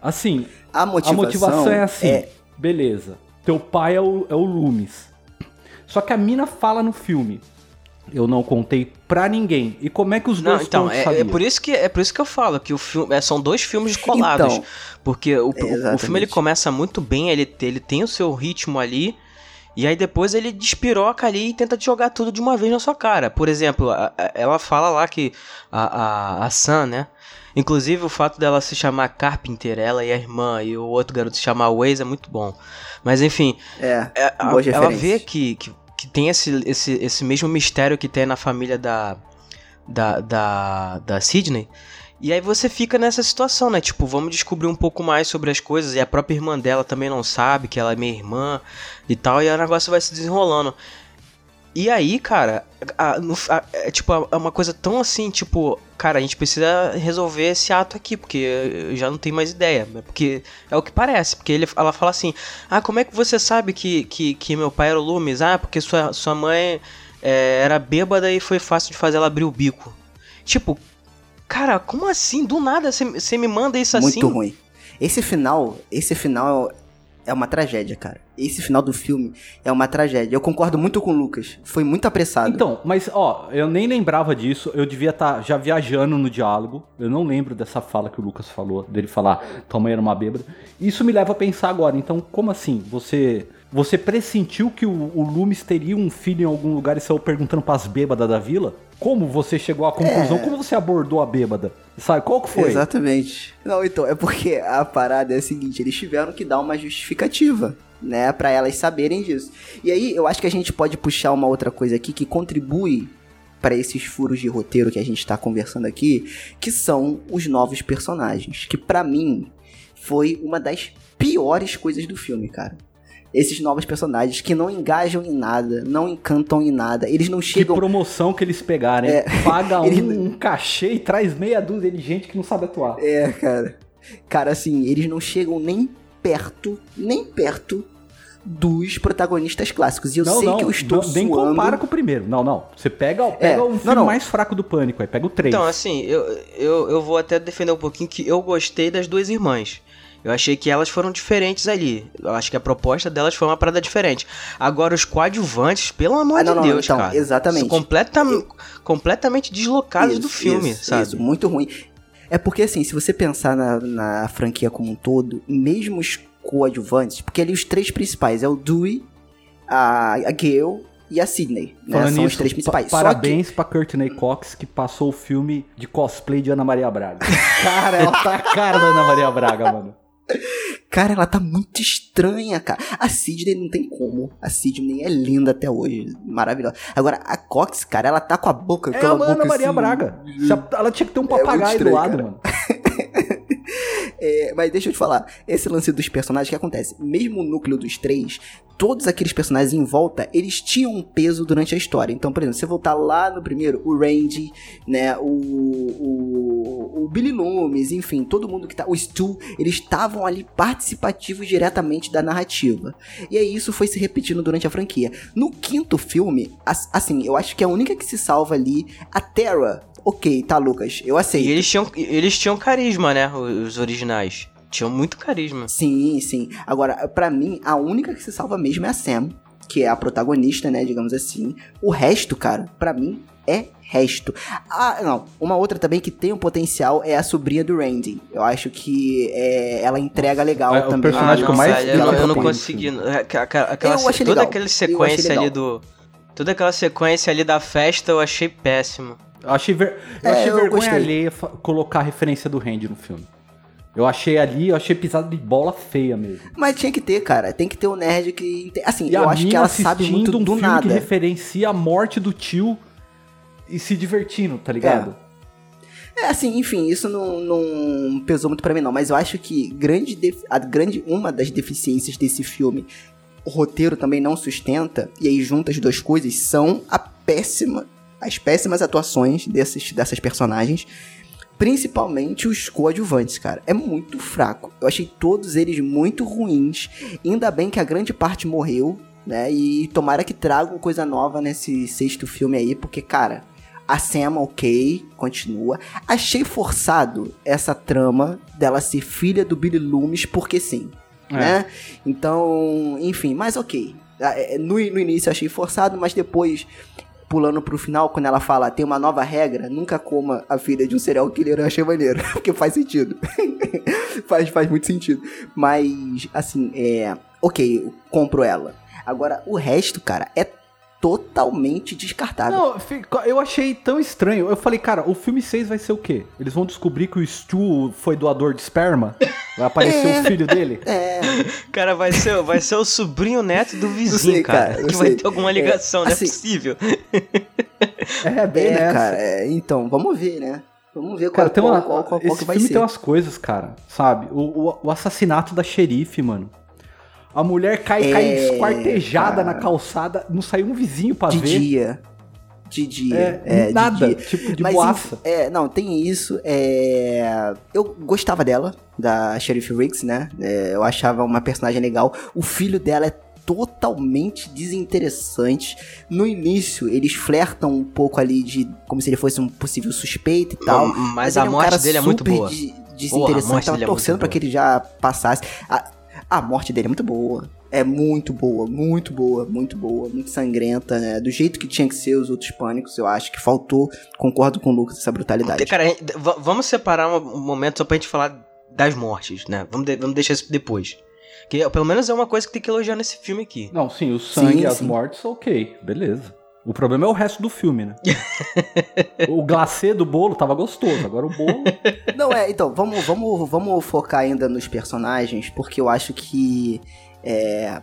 Assim, a motivação, a motivação é assim, é... beleza, teu pai é o, é o Loomis. Só que a mina fala no filme, eu não contei pra ninguém. E como é que os não, dois então, é, é, por isso que é por isso que eu falo que o filme é, são dois filmes colados, então, porque o, o, filme ele começa muito bem, ele ele tem o seu ritmo ali. E aí depois ele despiroca ali e tenta te jogar tudo de uma vez na sua cara. Por exemplo, a, a, ela fala lá que a, a, a Sam, né? Inclusive o fato dela se chamar Carpenter, ela e a irmã, e o outro garoto se chamar Waze é muito bom. Mas enfim, é, é a, ela vê que, que que tem esse, esse, esse mesmo mistério que tem na família da, da, da, da Sidney. E aí você fica nessa situação, né? Tipo, vamos descobrir um pouco mais sobre as coisas. E a própria irmã dela também não sabe que ela é minha irmã e tal. E o negócio vai se desenrolando. E aí, cara, a, a, é tipo, é uma coisa tão assim, tipo, cara, a gente precisa resolver esse ato aqui, porque eu já não tenho mais ideia. Porque é o que parece, porque ele, ela fala assim, ah, como é que você sabe que, que, que meu pai era o Loomis? Ah, porque sua, sua mãe é, era bêbada e foi fácil de fazer ela abrir o bico. Tipo, cara, como assim? Do nada você me manda isso Muito assim? Muito ruim. Esse final, esse final é uma tragédia, cara. Esse final do filme é uma tragédia. Eu concordo muito com o Lucas. Foi muito apressado. Então, mas ó, eu nem lembrava disso. Eu devia estar tá já viajando no diálogo. Eu não lembro dessa fala que o Lucas falou, dele falar, tua mãe era uma bêbada. Isso me leva a pensar agora. Então, como assim? Você você pressentiu que o, o Loomis teria um filho em algum lugar e saiu perguntando pras bêbadas da vila? Como você chegou à conclusão? É. Como você abordou a bêbada? Sabe, qual que foi? Exatamente. Não, então, é porque a parada é a seguinte, eles tiveram que dar uma justificativa, né, Pra elas saberem disso. E aí, eu acho que a gente pode puxar uma outra coisa aqui que contribui pra esses furos de roteiro que a gente tá conversando aqui, que são os novos personagens, que pra mim foi uma das piores coisas do filme, cara. Esses novos personagens que não engajam em nada, não encantam em nada, eles não Que chegam promoção que eles pegaram? É. Paga [laughs] um, Ele- [laughs] um cachê e traz meia dúzia de gente que não sabe atuar. É, cara. Cara, assim, eles não chegam nem perto, nem perto dos protagonistas clássicos. E eu não, sei não, que eu estou não, nem suando. compara com o primeiro. Não, não. Você pega, pega É, o não, filme não. mais fraco do Pânico, aí pega o 3. Então, assim, eu, eu, eu vou até defender um pouquinho que eu gostei das duas irmãs. Eu achei que elas foram diferentes ali. Eu acho que a proposta delas foi uma parada diferente. Agora, os coadjuvantes, pelo amor Ah, de não, não, Deus, então, cara. exatamente. São completa, completamente deslocados do Isso, filme, isso, sabe? Isso, muito ruim. É porque, assim, se você pensar na, na franquia como um todo, mesmo os coadjuvantes, porque ali os três principais é o Dewey, a, a Gale e a Sidney, né? São os nisso, três pa- principais. Que- parabéns pra Courtney Cox, que passou o filme de cosplay de Ana Maria Braga. [laughs] Cara, ela tá [laughs] a cara da Ana Maria Braga, mano. Cara, ela tá muito estranha, cara. A Sidney não tem como. A Sidney é linda até hoje. Maravilhosa. Agora, a Cox, cara, ela tá com a boca. É a Ana Maria assim, Braga. Ela tinha que ter um papagaio do estranho, lado, cara. mano. [laughs] É, mas deixa eu te falar, esse lance dos personagens, que acontece? Mesmo o núcleo dos três, todos aqueles personagens em volta, eles tinham um peso durante a história. Então, por exemplo, você voltar lá no primeiro, o Randy, né, o, o, o Billy Loomis, enfim, todo mundo que tá, o Stu, eles estavam ali participativos diretamente da narrativa. E aí isso foi se repetindo durante a franquia. No quinto filme, as- assim, eu acho que a única que se salva ali, a Terra. Ok, tá, Lucas, eu aceito. E eles tinham, eles tinham carisma, né? Os originais. Tinham muito carisma. Sim, sim. Agora, pra mim, a única que se salva mesmo é a Sam, que é a protagonista, né, digamos assim. O resto, cara, pra mim é resto. Ah, não. Uma outra também que tem um potencial é a sobrinha do Randy. Eu acho que é, ela entrega legal É, o também. personagem Ah, que eu não, mais eu, eu não consegui. é, aquela- aquela- Eu achei toda legal. aquela sequência ali do. Toda aquela sequência ali da festa eu achei péssimo. Eu achei, ver- eu É, achei eu vergonha gostei. alheia colocar a referência do Randy no filme. Eu achei ali, eu achei pisado de bola feia mesmo. Mas tinha que ter, cara. Tem que ter um nerd que. Assim, E eu acho que ela sabe muito um do filme nada. que referencia a morte do tio e se divertindo, tá ligado? É, assim, enfim, isso não, não pesou muito pra mim, não. Mas eu acho que grande a grande, uma das deficiências desse filme, o roteiro também não sustenta, e aí junta as duas coisas, são a péssima, as péssimas atuações desses, dessas personagens. Principalmente os coadjuvantes, cara. É muito fraco. Eu achei todos eles muito ruins. Ainda bem que a grande parte morreu, né? E tomara que tragam coisa nova nesse sexto filme aí, porque, cara, a Sam, ok, continua. Achei forçado essa trama dela ser filha do Billy Loomis, porque sim. É. Né? Então, enfim, mas ok. Ah, é, No, no início eu achei forçado, mas depois, pulando pro final, quando ela fala tem uma nova regra, nunca coma a filha de um serial killer, eu achei maneiro. [laughs] Porque faz sentido. [laughs] faz, faz muito sentido. Mas, assim, é. Ok, eu compro ela. Agora, o resto, cara, é totalmente descartável. Não, fico- eu achei tão estranho. Eu falei, cara, o filme 6 vai ser o quê? Eles vão descobrir que o Stu foi doador de esperma? Vai aparecer [laughs] É. o filho dele? É, Cara, vai ser, vai ser o sobrinho neto do vizinho, sei, cara. cara, que vai sei. ter alguma ligação, É, não assim, é possível. É, bem é nessa. cara. é, então, vamos ver, né? Vamos ver Cara, qual, tem qual, uma, qual, qual, qual esse que vai filme ser. tem umas coisas, cara, sabe? O, o, o assassinato da xerife, mano. A mulher cai, É, cai esquartejada cara. na calçada, não saiu um vizinho pra De ver. dia. De dia. É, É, de nada, dia. tipo de Mas, boaça. é, não, tem isso. É, eu gostava dela, da Sheriff Riggs, né? É, eu achava uma personagem legal. O filho dela é totalmente desinteressante. No início, eles flertam um pouco ali de como se ele fosse um possível suspeito e tal. Mas, ele a é um morte cara dele é muito boa. de- Porra, a desinteressante. morte Tava dele é muito torcendo pra boa. que ele já passasse. A, a morte dele é muito boa. É muito boa, muito boa, muito boa, muito sangrenta, né? Do jeito que tinha que ser os outros pânicos, eu acho que faltou. Concordo com o Lucas essa brutalidade. Cara, gente- vamos separar um um momento só pra gente falar das mortes, né? Vamos, de- vamos deixar isso depois. Que pelo menos é uma coisa que tem que elogiar nesse filme aqui. Não, sim, o sangue Sim, e as sim. mortes, ok, beleza. O problema é o resto do filme, né? [laughs] o glacê do bolo tava gostoso, agora o bolo. Não, é, então, vamos, vamos, vamos focar ainda nos personagens, porque eu acho que é,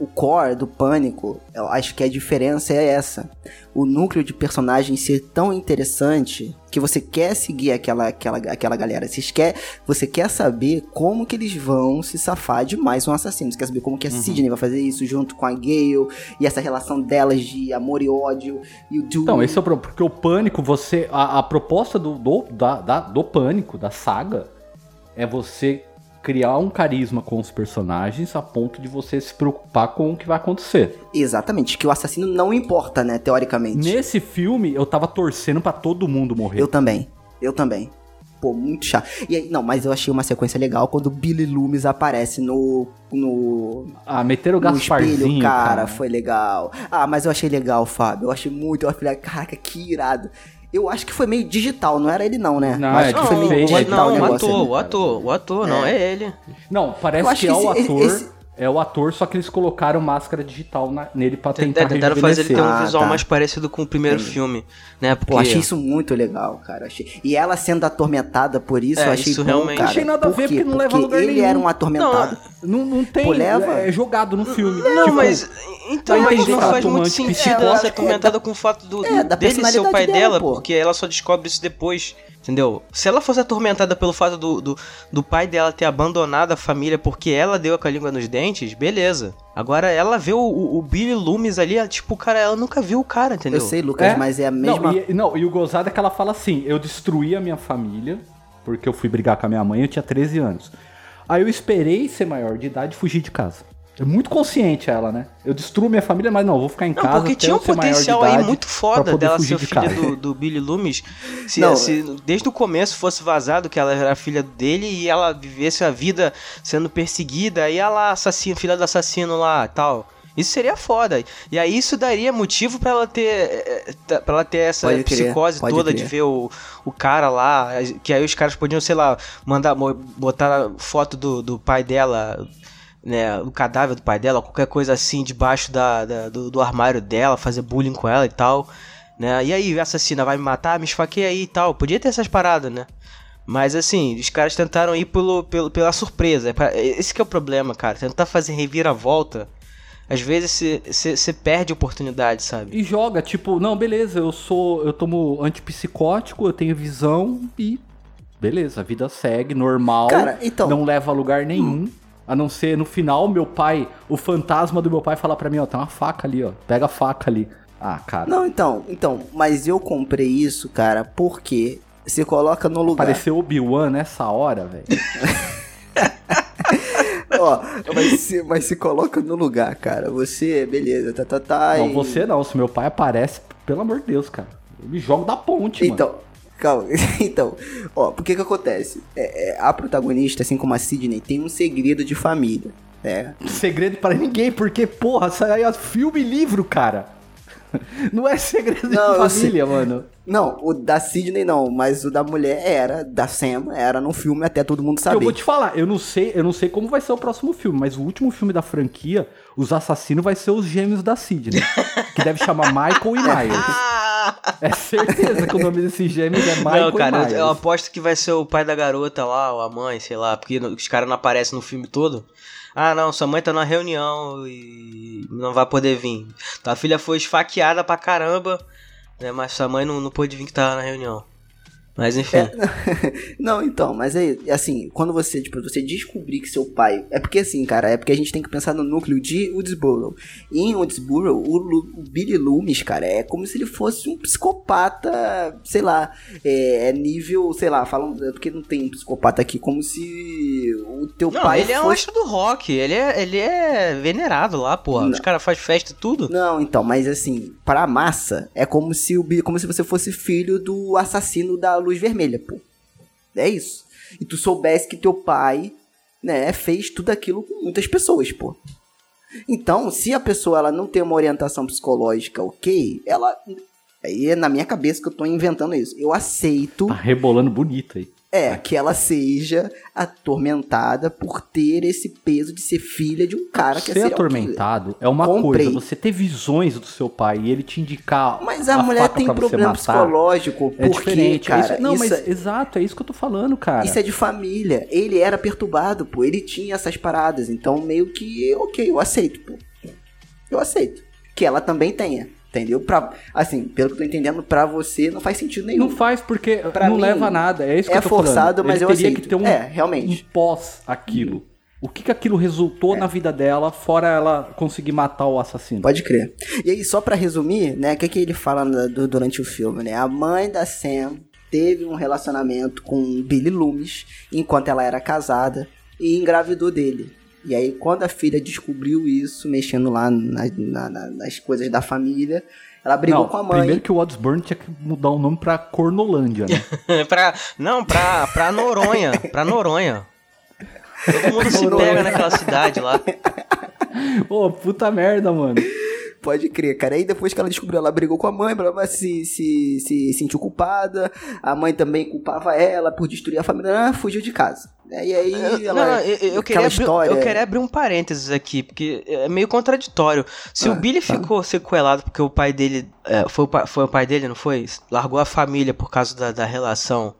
o core do pânico, eu acho que a diferença é essa. O núcleo de personagem ser tão interessante que você quer seguir aquela, aquela, aquela galera. Você quer, você quer saber como que eles vão se safar de mais um assassino. Você quer saber como que a Uhum. Sidney vai fazer isso junto com a Gale e essa relação delas de amor e ódio. E o. Então, esse é o problema. Porque o pânico, você. A, a proposta do, do, da, da- do pânico, da saga, é você criar um carisma com os personagens a ponto de você se preocupar com o que vai acontecer. Exatamente, que o assassino não importa, né, teoricamente. Nesse filme, eu tava torcendo pra todo mundo morrer. Eu também. Eu também. Pô, muito chato. E aí, não, mas eu achei uma sequência legal quando o Billy Loomis aparece no. no. Ah, meteram o no Gasparzinho, espelho, cara, cara. foi legal. Ah, mas eu achei legal, Fábio. Eu achei muito. Eu falei, caraca, que irado. Eu acho que foi meio digital, não era ele, não, né? Não, eu acho é que foi meio digital não, o o ator, ali. o ator, o ator, não é ele. Não, parece acho que é que o esse- ator. esse- É o ator, só que eles colocaram máscara digital na- nele pra tentar É, Tentaram fazer ele ter um Ah, visual tá. mais parecido com o primeiro Entendi. filme, né? Porque Pô, achei isso muito legal, cara. Achei... E ela sendo atormentada por isso, É, eu achei isso bom, realmente- cara. Achei nada a ver, porque não leva a lugar ele nenhum. era um atormentado. Não, não tem. Pô, leva. É jogado no filme. Não, Tipo, mas. Então, mas não faz muito sentido ela ser É, atormentada com o fato do, é, da dele ser o pai dela, dela, porque ela só descobre isso depois. Entendeu? Se ela fosse atormentada pelo fato do, do, do pai dela ter abandonado a família porque ela deu com a língua nos dentes, beleza. Agora ela vê o, o, o Billy Loomis ali, ela, tipo, cara, ela nunca viu o cara, entendeu? Eu sei, Lucas, É? mas é a mesma. Não e, não, e o gozado é que ela fala assim: eu destruí a minha família, porque eu fui brigar com a minha mãe, eu tinha 13 anos. Aí eu esperei ser maior de idade e fugir de casa. É muito consciente ela, né? Eu destruo minha família, mas não, vou ficar em Não, casa. porque até tinha um potencial aí muito foda poder dela fugir ser de filha casa. do, do Billy Loomis. Se, Não, se desde o começo fosse vazado que ela era filha dele e ela vivesse a vida sendo perseguida, aí ela assassina, filha do assassino lá tal. Isso seria foda. E aí isso daria motivo pra ela ter para ela ter essa Pode crer, psicose pode toda crer. de ver o, o cara lá, que aí os caras podiam, sei lá, mandar botar foto do, do pai dela né, o cadáver do pai dela, qualquer coisa assim debaixo da, da- do, do armário dela, fazer bullying com ela e tal, né? E aí, a assassina vai me matar, me esfaqueia aí e tal. Podia ter essas paradas, né? Mas assim, os caras tentaram ir pelo, pelo, pela surpresa. É pra- Esse que é o problema, cara. Tentar fazer reviravolta, às vezes você perde a oportunidade, sabe? E joga, tipo, não, beleza, eu sou. Eu tomo antipsicótico, eu tenho visão e. Beleza, a vida segue, normal. Cara, então- Não leva a lugar nenhum. A não ser no final, meu pai, o fantasma do meu pai falar pra mim, ó, tem uma faca ali, ó. Pega a faca ali. Ah, cara. Não, então, então, mas eu comprei isso, cara, porque se coloca no lugar. Pareceu Obi-Wan nessa hora, velho. [laughs] Ó, mas se, mas se coloca no lugar, cara. Você, beleza, tá, tá, tá. Não, e- você não. Se meu pai aparece, pelo amor de Deus, cara. Eu me jogo da ponte, mano. Então, calma. [laughs] Então, ó, por que que acontece? É, é, a protagonista, assim como a Sidney, tem um segredo de família, né? Segredo para ninguém, porque, porra, aí é filme e livro, cara. [laughs] Não é segredo Não, de eu família, mano. Não, o da Sidney não, mas o da mulher era, da Sam, era no filme até todo mundo Eu saber. vou te falar, eu não sei, eu não sei como vai ser o próximo filme, mas o último filme da franquia, os assassinos vai ser os gêmeos da Sidney, que deve chamar Michael e [laughs] Myers. É certeza que o nome desses gêmeos é Michael não, cara, e eu, Myers. eu aposto que vai ser o pai da garota lá, ou a mãe, sei lá, porque os caras não aparecem no filme todo. Ah, não, sua mãe tá numa reunião e não vai poder vir. Tua filha foi esfaqueada pra caramba, né, mas sua mãe não, não pôde vir que tava na reunião. Mas enfim. [laughs] Não, então, mas aí, assim, quando você, tipo, você descobrir que seu pai. É porque assim, cara, é porque a gente tem que pensar no núcleo de Woodsboro. E em Woodsboro, o, Lu- o Billy Loomis, cara, é como se ele fosse um psicopata, sei lá, é, é nível, sei lá, falam. é Porque não tem um psicopata aqui, como se o teu Não, pai ele é um fosse. astro do rock, ele é, ele é venerado lá, porra. Os Não. caras fazem festa e tudo. Não, então, mas assim, pra massa, é como se o como se você fosse filho do assassino da luz vermelha, pô. É isso. E tu soubesse que teu pai, né, fez tudo aquilo com muitas pessoas, pô. Então, se a pessoa ela não tem uma orientação psicológica ok, ela. Aí é na minha cabeça que eu tô inventando isso. Eu aceito. Tá rebolando bonito aí. É, que ela seja atormentada por ter esse peso de ser filha de um cara que é Ser atormentado é uma Comprei. coisa. Você ter visões do seu pai e ele te indicar. Mas a, mulher faca tem problema matar, psicológico, É porque, diferente. é cara, isso- não, isso, mas exato, é isso que eu tô falando, cara. isso é de família. Ele era perturbado, pô. Ele tinha essas paradas. Então, meio que, ok, eu aceito, pô. Eu aceito. Que ela também tenha. Entendeu? Pra, assim, pelo que eu tô entendendo, pra você não faz sentido nenhum. Não faz porque Pra não mim, leva a nada. É isso que é eu tô forçado, falando. mas Ele eu teria aceito. que ter um, É, realmente. um pós aquilo. O que, que aquilo resultou na vida dela, fora ela conseguir matar o assassino? Pode crer. E aí, só pra resumir, né, o que, que ele fala du- durante o filme, né? A mãe da Sam teve um relacionamento com Billy Loomis enquanto ela era casada e engravidou dele. E aí, quando a filha descobriu isso, mexendo lá na- na- na- nas coisas da família, ela brigou não, com a mãe. Primeiro que o Wadsburn tinha que mudar o nome pra Cornolândia, né? [laughs] pra, não, pra, pra Noronha. Pra Noronha. Todo mundo se Noronha. pega naquela cidade lá. Ô, puta merda, mano. Pode crer, cara. Aí depois que ela descobriu, ela brigou com a mãe, ela se, se, se sentiu culpada. A mãe também culpava ela por destruir a família. Ah, fugiu de casa. E aí Eu, ela. não, não, eu, eu queria abrir, história. eu queria abrir um parênteses aqui, porque é meio contraditório. Se Ah, o Billy tá. ficou sequelado porque o pai dele. é, foi, o pai, foi o pai dele, não foi? Largou a família por causa da, da relação.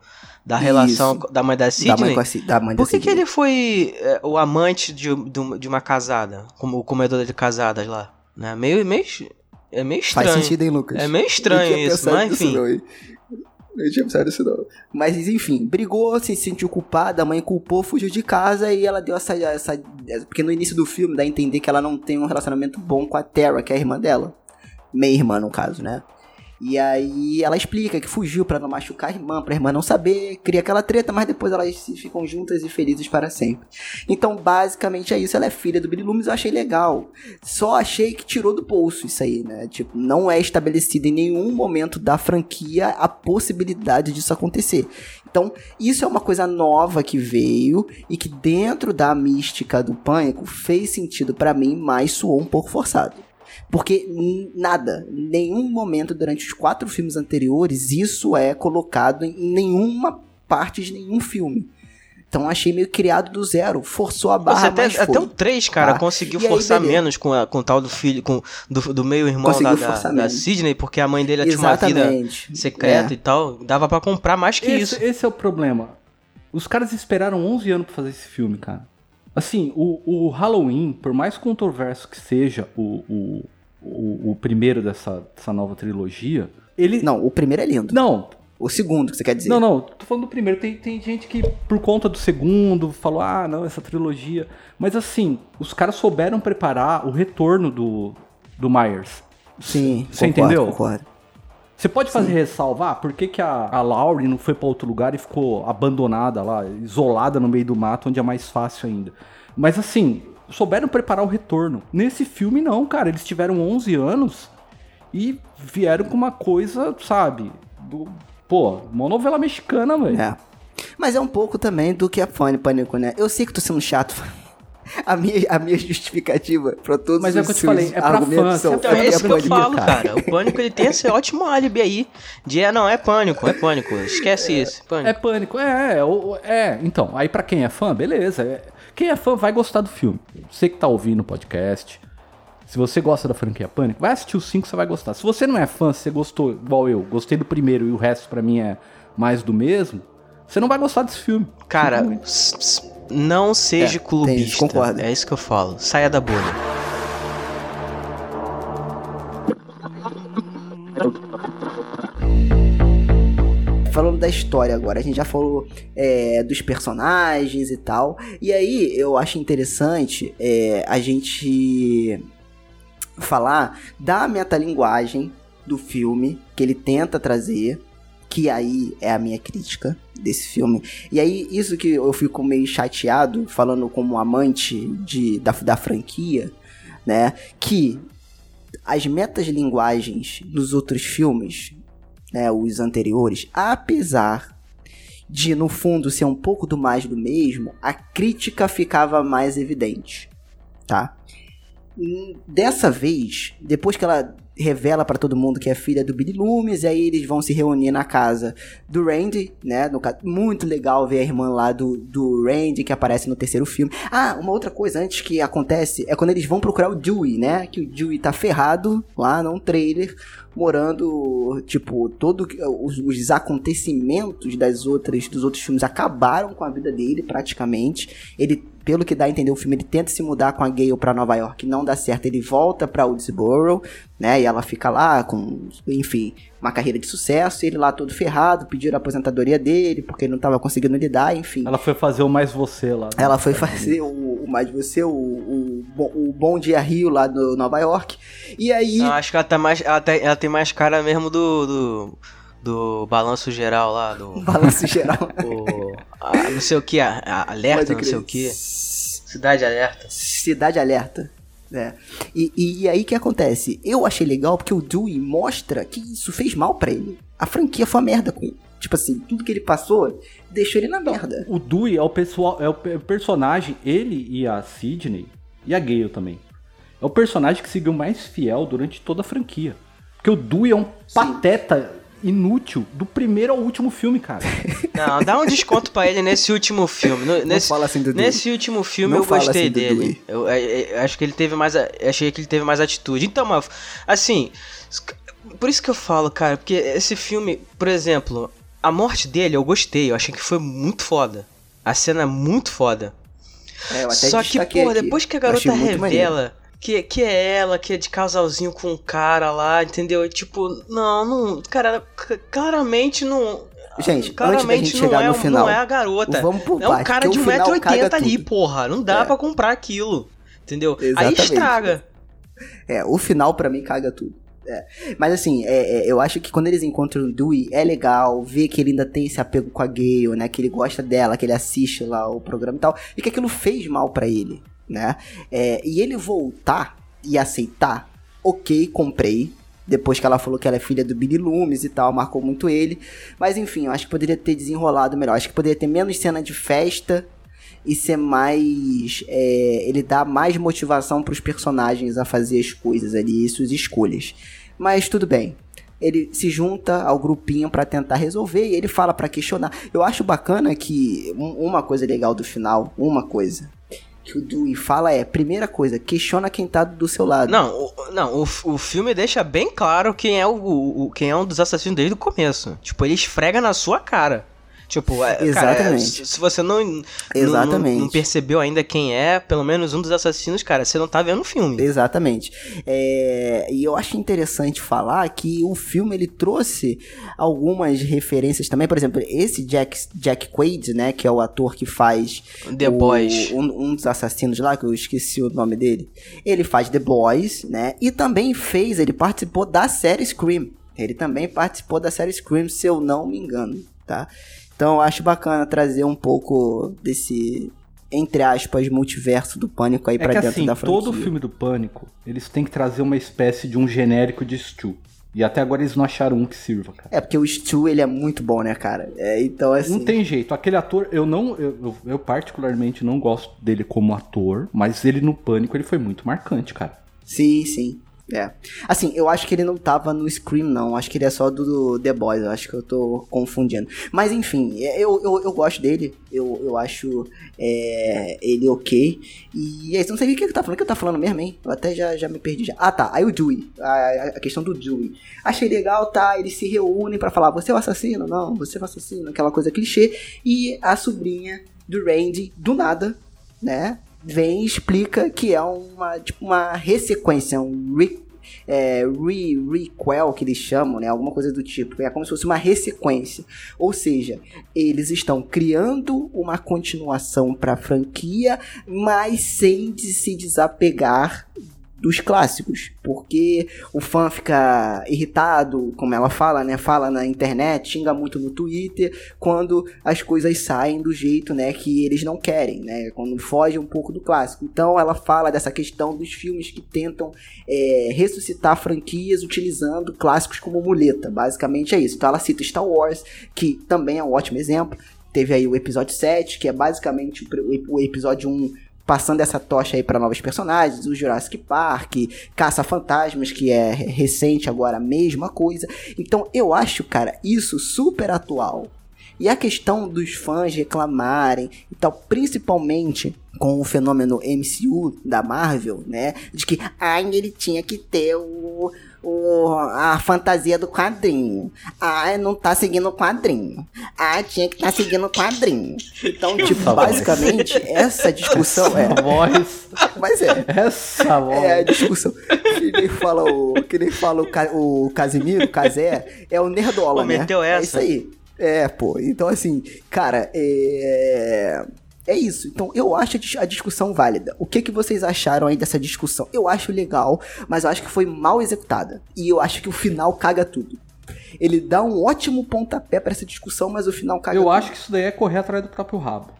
Da relação Isso. da mãe da da Sidney. mãe com a, da mãe da Por que, que ele foi é, o amante de, de, de uma casada? Como o comedor de casadas lá? Né? Meio, meio, é meio estranho. Faz sentido, hein, Lucas? É meio estranho isso, mas enfim. não, hein? Não tinha pensado nisso não. Mas enfim, brigou, se sentiu culpada, a mãe culpou, fugiu de casa e ela deu essa, essa. Porque no início do filme dá a entender que ela não tem um relacionamento bom com a Terra, que é a irmã dela. Meia irmã, no caso, né? E aí ela explica que fugiu pra não machucar a irmã, pra irmã não saber, cria aquela treta, mas depois elas ficam juntas e felizes para sempre. Então, basicamente é isso. Ela é filha do Billy Loomis, eu achei legal. Só achei que tirou do bolso isso aí, né? Tipo, não é estabelecido em nenhum momento da franquia a possibilidade disso acontecer. Então, isso é uma coisa nova que veio e que dentro da mística do pânico fez sentido pra mim, mas soou um pouco forçado. Porque nada, em nenhum momento durante os quatro filmes anteriores, isso é colocado em nenhuma parte de nenhum filme. Então achei meio criado do zero, forçou a barra, Você até, mas até foi. o 3, cara, Tá. conseguiu E aí, forçar beleza. menos com, a- com o tal do filho, com do, do meio irmão Conseguiu da, da, forçar da. Sidney, porque a mãe dele tinha uma vida Exatamente. secreta É. e tal. Dava pra comprar mais que esse, isso. esse é o problema. Os caras esperaram 11 anos pra fazer esse filme, cara. Assim, o, o Halloween, por mais controverso que seja o, o, o, o primeiro dessa, dessa nova trilogia, ele. Não, o primeiro é lindo. Não, O segundo, que você quer dizer. não, não, tô falando do primeiro. Tem, tem gente que, por conta do segundo, falou, ah, não, essa trilogia. Mas assim, os caras souberam preparar o retorno do, do Myers. Sim, Você concordo, entendeu? Concordo. Você pode fazer ressalvar por que, que a, a Laurie não foi pra outro lugar e ficou abandonada lá, isolada no meio do mato, onde é mais fácil ainda. Mas assim, souberam preparar o retorno. Nesse filme não, cara, eles tiveram 11 anos e vieram com uma coisa, sabe? Do, pô, uma novela mexicana, velho. É. Mas é um pouco também do que é fã pânico, né? Eu sei que tô sendo chato. [laughs] A minha, a minha justificativa pra todos Mas os é o que eu te falei, é pra fã, são Então, é pra isso que eu falo, cara. cara. O pânico ele tem esse ótimo álibi aí. De é, não, é pânico, é pânico. Esquece isso. Pânico. É pânico, é, é, o- é. Então, aí pra quem é fã, beleza. é- quem é fã vai gostar do filme. Você que tá ouvindo o podcast, se você gosta da franquia Pânico, vai assistir os 5, você vai gostar. Se você não é fã, se você gostou, igual eu, gostei do primeiro e o resto pra mim é mais do mesmo, você não vai gostar desse filme. Cara, não seja É, clubista. isso, concordo. É isso que eu falo. Saia da bolha. Falando da história agora, a gente já falou é, dos personagens e tal. E aí eu acho interessante é, a gente falar da metalinguagem do filme que ele tenta trazer. Que aí é a minha crítica desse filme. E aí, isso que eu fico meio chateado, falando como amante de, da, da franquia, né? Que as metalinguagens nos outros filmes né, os anteriores, apesar de no fundo ser um pouco do mais do mesmo, a crítica ficava mais evidente, tá? hum, dessa vez, depois que ela revela pra todo mundo que é filha do Billy Loomis, e aí eles vão se reunir na casa do Randy, né? No, muito legal ver a irmã lá do, do Randy, que aparece no terceiro filme. Ah, uma outra coisa antes que acontece é quando eles vão procurar o Dewey, né? Que o Dewey tá ferrado lá num trailer, morando, tipo, todo os, os acontecimentos das outras dos outros filmes acabaram com a vida dele praticamente. Ele, pelo que dá a entender o filme, ele tenta se mudar com a Gale pra Nova York, não dá certo, ele volta pra Woodsboro, né? E ela fica lá com, enfim, uma carreira de sucesso, ele lá todo ferrado, pediram a aposentadoria dele porque ele não tava conseguindo lidar, enfim. Ela foi fazer o Mais Você lá. Ela foi fazer o, o mais você, o, o, o Bom Dia Rio lá do Nova York. E aí. Eu acho que ela tá mais. Ela, tá- ela tem mais cara mesmo do. do, do balanço geral lá, do. [laughs] Balanço geral. [laughs] o- a- não sei o que, a, a- alerta, não sei o que. Cidade alerta. Cidade Alerta. né? E, e, e aí o que acontece? Eu achei legal porque o Dewey mostra que isso fez mal pra ele. A franquia foi uma merda com ele. Tipo assim, tudo que ele passou deixou ele na merda. O Dewey é o pessoal, é o pe- personagem, ele e a Sidney e a Gale também. É o personagem que seguiu mais fiel durante toda a franquia. Porque o Dewey é um pateta inútil do primeiro ao último filme, cara. [laughs] Não, dá um desconto pra ele nesse último filme. No- nesse, fala assim do Dewey. nesse último filme Não eu gostei assim dele. Eu, eu- eu acho que ele teve mais. Achei que ele teve mais atitude. Então, mas, assim. Por isso que eu falo, cara, porque esse filme, por exemplo, a morte dele eu gostei. Eu achei que foi muito foda. A cena é muito foda. É, eu até Só que, porra, aqui. depois que a garota revela que, que é ela, que é de casalzinho com um cara lá, entendeu? E, Tipo, não, não. Cara, claramente não. Gente, antes da claramente gente não chegar é, no final, não é a garota. vamos por é um parte, cara de o final caga 1,80m ali, tudo. porra. Não dá É. pra comprar aquilo. Entendeu? Exatamente. Aí estraga. É, o final pra mim caga tudo. É. Mas assim, é, é, eu acho que quando eles encontram o Dewey, é legal ver que ele ainda tem esse apego com a Gale, né? Que ele gosta dela, que ele assiste lá o programa e tal. E que aquilo fez mal pra ele, né? É, e ele voltar e aceitar, ok, comprei. Depois que ela falou que ela é filha do Billy Loomis e tal, marcou muito ele. Mas enfim, eu acho que poderia ter desenrolado melhor. Acho que poderia ter menos cena de festa e ser mais. é, ele dá mais motivação pros personagens a fazer as coisas ali e suas escolhas. Mas tudo bem. Ele se junta ao grupinho pra tentar resolver e ele fala pra questionar. Eu acho bacana que um- uma coisa legal do final, uma coisa que o Dewey fala é: primeira coisa, questiona quem tá do seu lado. Não, o, não o, o filme deixa bem claro quem é o, o- quem é um dos assassinos desde o começo. Tipo, ele esfrega na sua cara. Tipo, é, cara, Exatamente. se, se você não, não- Exatamente. Não, não percebeu ainda quem é, pelo menos um dos assassinos, cara, você não tá vendo o filme. Exatamente. É, e eu acho interessante falar que o filme ele trouxe algumas referências também. Por exemplo, esse Jack, Jack Quaid, né? Que é o ator que faz The o- Boys. Um, um dos assassinos lá, que eu esqueci o nome dele. Ele faz The Boys, né? E também fez, ele participou da série Scream. Ele também participou da série Scream, se eu não me engano, tá? Então eu acho bacana trazer um pouco desse, entre aspas, multiverso do pânico aí É pra que dentro assim, da franquia. todo filme do Pânico, eles têm que trazer uma espécie de um genérico de Stu. E até agora eles não acharam um que sirva, cara. É, porque o Stu, ele é muito bom, né, cara? É, então, assim... Não tem jeito. Aquele ator, eu não. Eu, eu- eu particularmente não gosto dele como ator, mas ele no Pânico ele foi muito marcante, cara. Sim, sim. É. Assim, eu acho que ele não tava no Scream, não. Acho que ele é só do The Boys. Eu acho que eu tô confundindo. Mas, enfim, é, eu, eu, eu gosto dele. Eu, eu acho é, ele ok. E aí, não sei o que ele tá falando. O que eu tá falando mesmo, hein? Eu até já, já me perdi já. Ah, tá. Aí o Dewey. A, a questão do Dewey. Achei legal, tá? Eles se reúnem pra falar: você é o assassino? Não, você é o assassino. Aquela coisa clichê. E a sobrinha do Randy, do nada, né? Vem e explica que é uma, tipo, uma ressequência, um re, é, re, requel que eles chamam, né? Alguma coisa do tipo. É como se fosse uma ressequência. Ou seja, eles estão criando uma continuação para a franquia, mas sem de se desapegar dos clássicos, porque o fã fica irritado, como ela fala, né? Fala na internet, xinga muito no Twitter, quando as coisas saem do jeito, né, que eles não querem, né? Quando foge um pouco do clássico. Então ela fala dessa questão dos filmes que tentam é, ressuscitar franquias utilizando clássicos como muleta. Basicamente é isso. Então ela cita Star Wars, que também é um ótimo exemplo. Teve aí o episódio 7, que é basicamente o, episódio 1 passando essa tocha aí pra novos personagens, o Jurassic Park, Caça-Fantasmas, que é recente agora, a mesma coisa. Então eu acho, cara, isso super atual. E a questão dos fãs reclamarem e tal, principalmente com o fenômeno MCU da Marvel, né? De que, ai, ele tinha que ter o, o, a fantasia do quadrinho. Ah, não tá seguindo o quadrinho. Ah, tinha que estar tá seguindo o quadrinho. Então, tipo, basicamente, essa discussão é. Voz. Mas é. Essa voz. É a discussão. Que nem fala o. Que nem fala o, o Casimiro, o Casé, é o Nerdola, Pô, né? meteu É essa. isso aí. É, pô. Então, assim, cara, é. É isso. Então, eu acho a dis- a discussão válida. O que, que vocês acharam aí dessa discussão? Eu acho legal, mas eu acho que foi mal executada. E eu acho que o final caga tudo. Ele dá um ótimo pontapé pra essa discussão, mas o final caga Eu tudo. acho que isso daí é correr atrás do próprio rabo.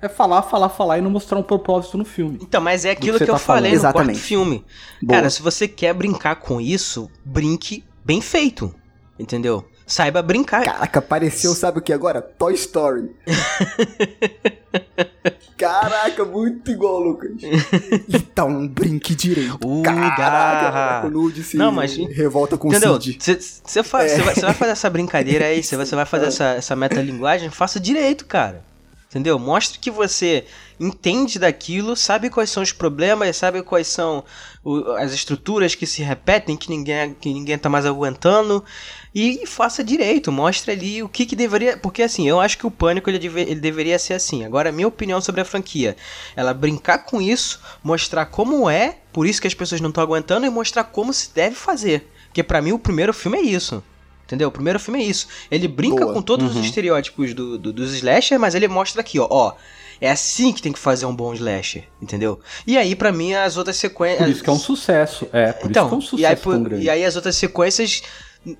É falar, falar, falar e não mostrar um propósito no filme. Então, mas é aquilo que que, eu tá falei falando. no Exatamente. quarto filme. Boa. Cara, se você quer brincar com isso, brinque bem feito. Entendeu? Saiba brincar. Caraca, apareceu, sabe o que agora? Toy Story. [laughs] Caraca, muito igual, Lucas. [laughs] Então, brinque direito. Uh, Caraca, Nude se Não, mas- revolta com Entendeu? o Cid. Você É. vai, vai fazer essa brincadeira aí, você vai, vai fazer [laughs] essa, essa metalinguagem, faça direito, cara. Entendeu? Mostre que você entende daquilo, sabe quais são os problemas, sabe quais são o- as estruturas que se repetem, que ninguém, que ninguém tá mais aguentando. E faça direito, mostre ali o que, que deveria. Porque assim, eu acho que o pânico ele, deve- ele deveria ser assim. Agora, a minha opinião sobre a franquia. Ela brincar com isso, mostrar como é, por isso que as pessoas não estão aguentando, e mostrar como se deve fazer. Porque pra mim o primeiro filme é isso. Entendeu? O primeiro filme é isso. Ele brinca Boa. com todos os estereótipos do, do- dos slasher, mas ele mostra aqui, ó, ó. É assim que tem que fazer um bom slasher, entendeu? E aí, pra mim, as outras sequências. Por isso que é um sucesso. É, por então, isso que é um e, sucesso aí, tão por- grande. e aí as outras sequências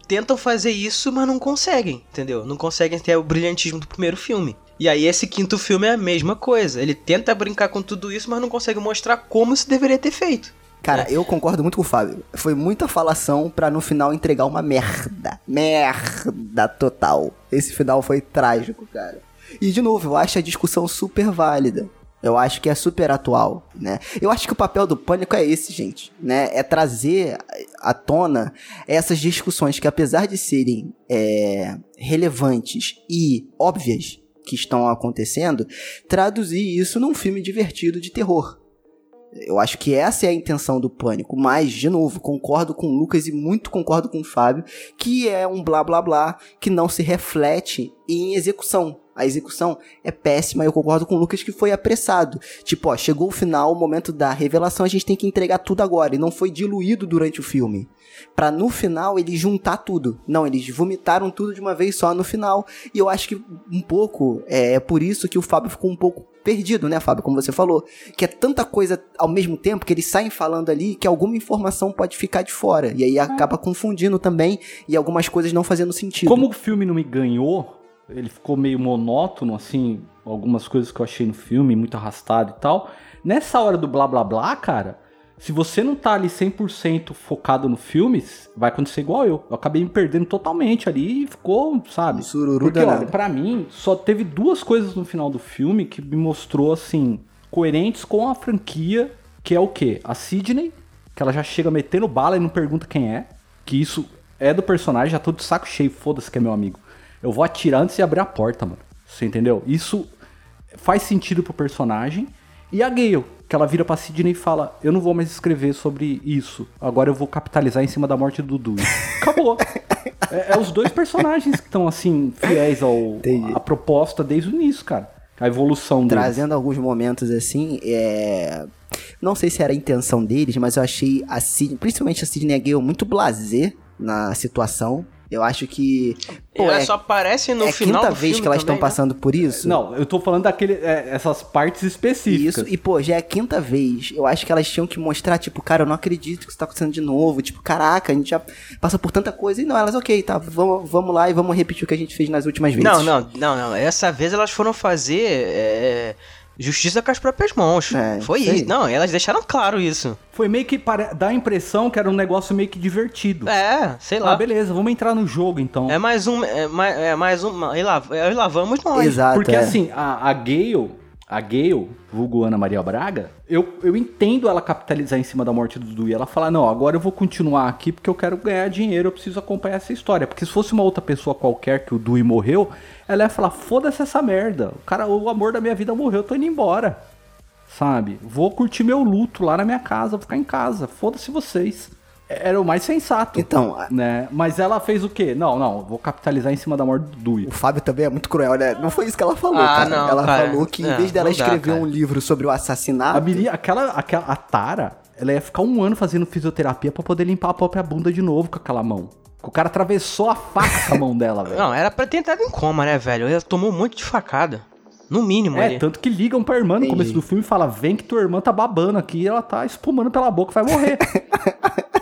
tentam fazer isso, mas não conseguem, entendeu? Não conseguem ter o brilhantismo do primeiro filme. E aí esse quinto filme é a mesma coisa. Ele tenta brincar com tudo isso, mas não consegue mostrar como se deveria ter feito. Cara, eu concordo muito com o Fábio. Foi muita falação pra no final entregar uma merda. Merda total. Esse final foi trágico, cara. E de novo, eu acho a discussão super válida. Eu acho que é super atual, né? Eu acho que o papel do pânico é esse, gente, né? É trazer à tona essas discussões que, apesar de serem é, relevantes e óbvias que estão acontecendo, traduzir isso num filme divertido de terror. Eu acho que essa é a intenção do Pânico, mas, de novo, concordo com o Lucas e muito concordo com o Fábio, que é um blá blá blá que não se reflete em execução. A execução é péssima, eu concordo com o Lucas que foi apressado. Tipo, ó, chegou o final, o momento da revelação, a gente tem que entregar tudo agora, e não foi diluído durante o filme. Pra no final eles juntar tudo. Não, eles vomitaram tudo de uma vez só no final. E eu acho que um pouco é, é por isso que o Fábio ficou um pouco perdido, né, Fábio? Como você falou. Que é tanta coisa ao mesmo tempo que eles saem falando ali que alguma informação pode ficar de fora. E aí acaba confundindo também e algumas coisas não fazendo sentido. Como o filme não me ganhou, ele ficou meio monótono, assim, algumas coisas que eu achei no filme, muito arrastado e tal. Nessa hora do blá blá blá, cara, se você não tá ali 100% focado no filme, vai acontecer igual eu. Eu acabei me perdendo totalmente ali e ficou, sabe? Sururu Porque, danado. pra mim, só teve duas coisas no final do filme que me mostrou, assim, coerentes com a franquia, que é o quê? A Sidney, que ela já chega metendo bala e não pergunta quem é, que isso é do personagem, já tô de saco cheio, foda-se que é meu amigo. Eu vou atirar antes de abrir a porta, mano. Você entendeu? Isso faz sentido pro personagem. E a Gale, que ela vira pra Sidney e fala: Eu não vou mais escrever sobre isso. Agora eu vou capitalizar em cima da morte do Dewey. Acabou. é, é os dois personagens que estão, assim, fiéis ao, Entendi. à proposta desde o início, cara. A evolução deles. Trazendo alguns momentos assim, é. Não sei se era a intenção deles, mas eu achei a Sidney, principalmente a Sidney Gale, muito blazer na situação. Eu acho que. Pô, Ela é, só aparece no é a final quinta do vez filme que elas estão né? passando por isso. Não, eu tô falando daquele, é, essas partes específicas. Isso, e pô, já é a quinta vez. Eu acho que elas tinham que mostrar, tipo, cara, eu não acredito que isso tá acontecendo de novo. Tipo, caraca, a gente já passa por tanta coisa. E não, elas, ok, tá, vamos, vamos lá e vamos repetir o que a gente fez nas últimas vezes. Não, não, não, não. Essa vez elas foram fazer é, justiça com as próprias mãos. É, Foi isso aí. Não, elas deixaram claro isso. Foi meio que para dar a impressão que era um negócio meio que divertido. É, sei lá. Ah, beleza, vamos entrar no jogo então. É mais um. É mais, é mais um. E lá, e lá vamos nós. Exato. Porque é. assim, a, a Gale, a Gale, vulgo Ana Maria Braga, eu, eu entendo ela capitalizar em cima da morte do Dudu e ela falar, não, agora eu vou continuar aqui porque eu quero ganhar dinheiro, eu preciso acompanhar essa história. Porque se fosse uma outra pessoa qualquer que o Dewey morreu, ela ia falar, foda-se essa merda, o cara, o amor da minha vida morreu, eu tô indo embora. Sabe? Vou curtir meu luto lá na minha casa, vou ficar em casa, foda-se vocês. Era o mais sensato. Então, né? Mas ela fez o quê? Não, não, vou capitalizar em cima da morte do Dewey. O Fábio também é muito cruel, né? Não foi isso que ela falou, Ah, cara. não, ela cara. falou que em Não, vez dela não dá, escrever cara. um livro sobre o assassinato. A menina, aquela, aquela, a Tara, ela ia ficar um ano fazendo fisioterapia pra poder limpar a própria bunda de novo com aquela mão. O cara atravessou a faca com a mão dela, velho. Não, era pra ter entrado em coma, né, velho? Ela tomou um monte de facada. No mínimo É, ali. tanto que ligam pra irmã no Entendi. começo do filme e fala: vem que tua irmã tá babando aqui e ela tá espumando pela boca, vai morrer. [laughs]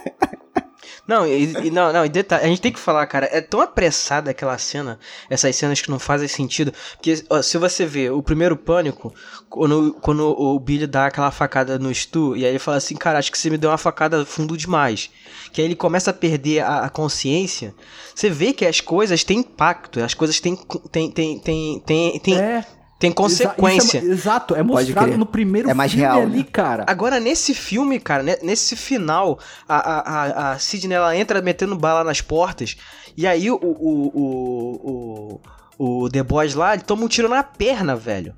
Não, e, e- não, não, e detalhe, a gente tem que falar, cara, é tão apressada aquela cena, essas cenas que não fazem sentido, porque ó, se você vê o primeiro pânico, quando, quando o Billy dá aquela facada no Stu, e aí ele fala assim, cara, acho que você me deu uma facada fundo demais, que aí ele começa a perder a, a consciência, você vê que as coisas têm impacto, as coisas têm, têm, têm, têm, têm, têm, é. Têm consequência. Exa- é- exato, é mostrado no primeiro É mais filme real, ali, né? cara. Agora, nesse filme, cara, ne- nesse final, a, a, a, a Sidney ela entra metendo bala nas portas, e aí o, o, o, o, o The Boys lá, ele toma um tiro na perna, velho.